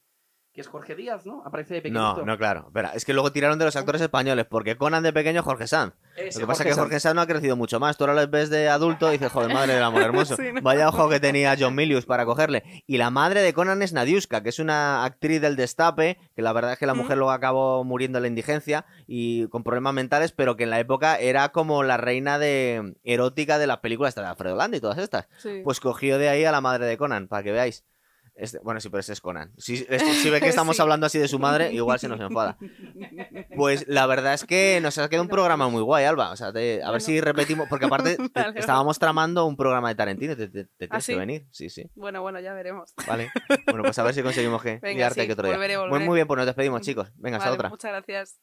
que es Jorge Díaz, ¿no? Aparece de No, pequeñito. no, claro. Espera, es que luego tiraron de los actores españoles, porque Conan de pequeño Jorge Sanz. Ese, Lo que pasa es que. Jorge Sanz no ha crecido mucho más. Tú ahora lo ves de adulto y dices, joder, madre del amor hermoso. Sí, ¿no? Vaya ojo que tenía John Milius para cogerle. Y la madre de Conan es Nadiuska, que es una actriz del destape, que la verdad es que la Mm. mujer luego acabó muriendo en la indigencia y con problemas mentales, pero que en la época era como la reina de erótica de las películas de Alfredo Landa y todas estas. Sí. Pues cogió de ahí a la madre de Conan, para que veáis. Este- bueno, sí, pero ese es Conan. Si, es- si ve que estamos Sí. hablando así de su madre, igual se nos enfada. Pues la verdad es que nos ha quedado un programa muy guay, Alba. O sea, te- a ver si repetimos, porque aparte te- estábamos tramando un programa de Tarantino, te, ¿Ah, tienes que venir. Sí, sí. Bueno, bueno, ya veremos. Vale. Bueno, pues a ver si conseguimos que Venga, liarte sí, aquí otro día. volveré, Muy, volveré. muy bien, pues nos despedimos, chicos. Venga, hasta otra. Muchas gracias.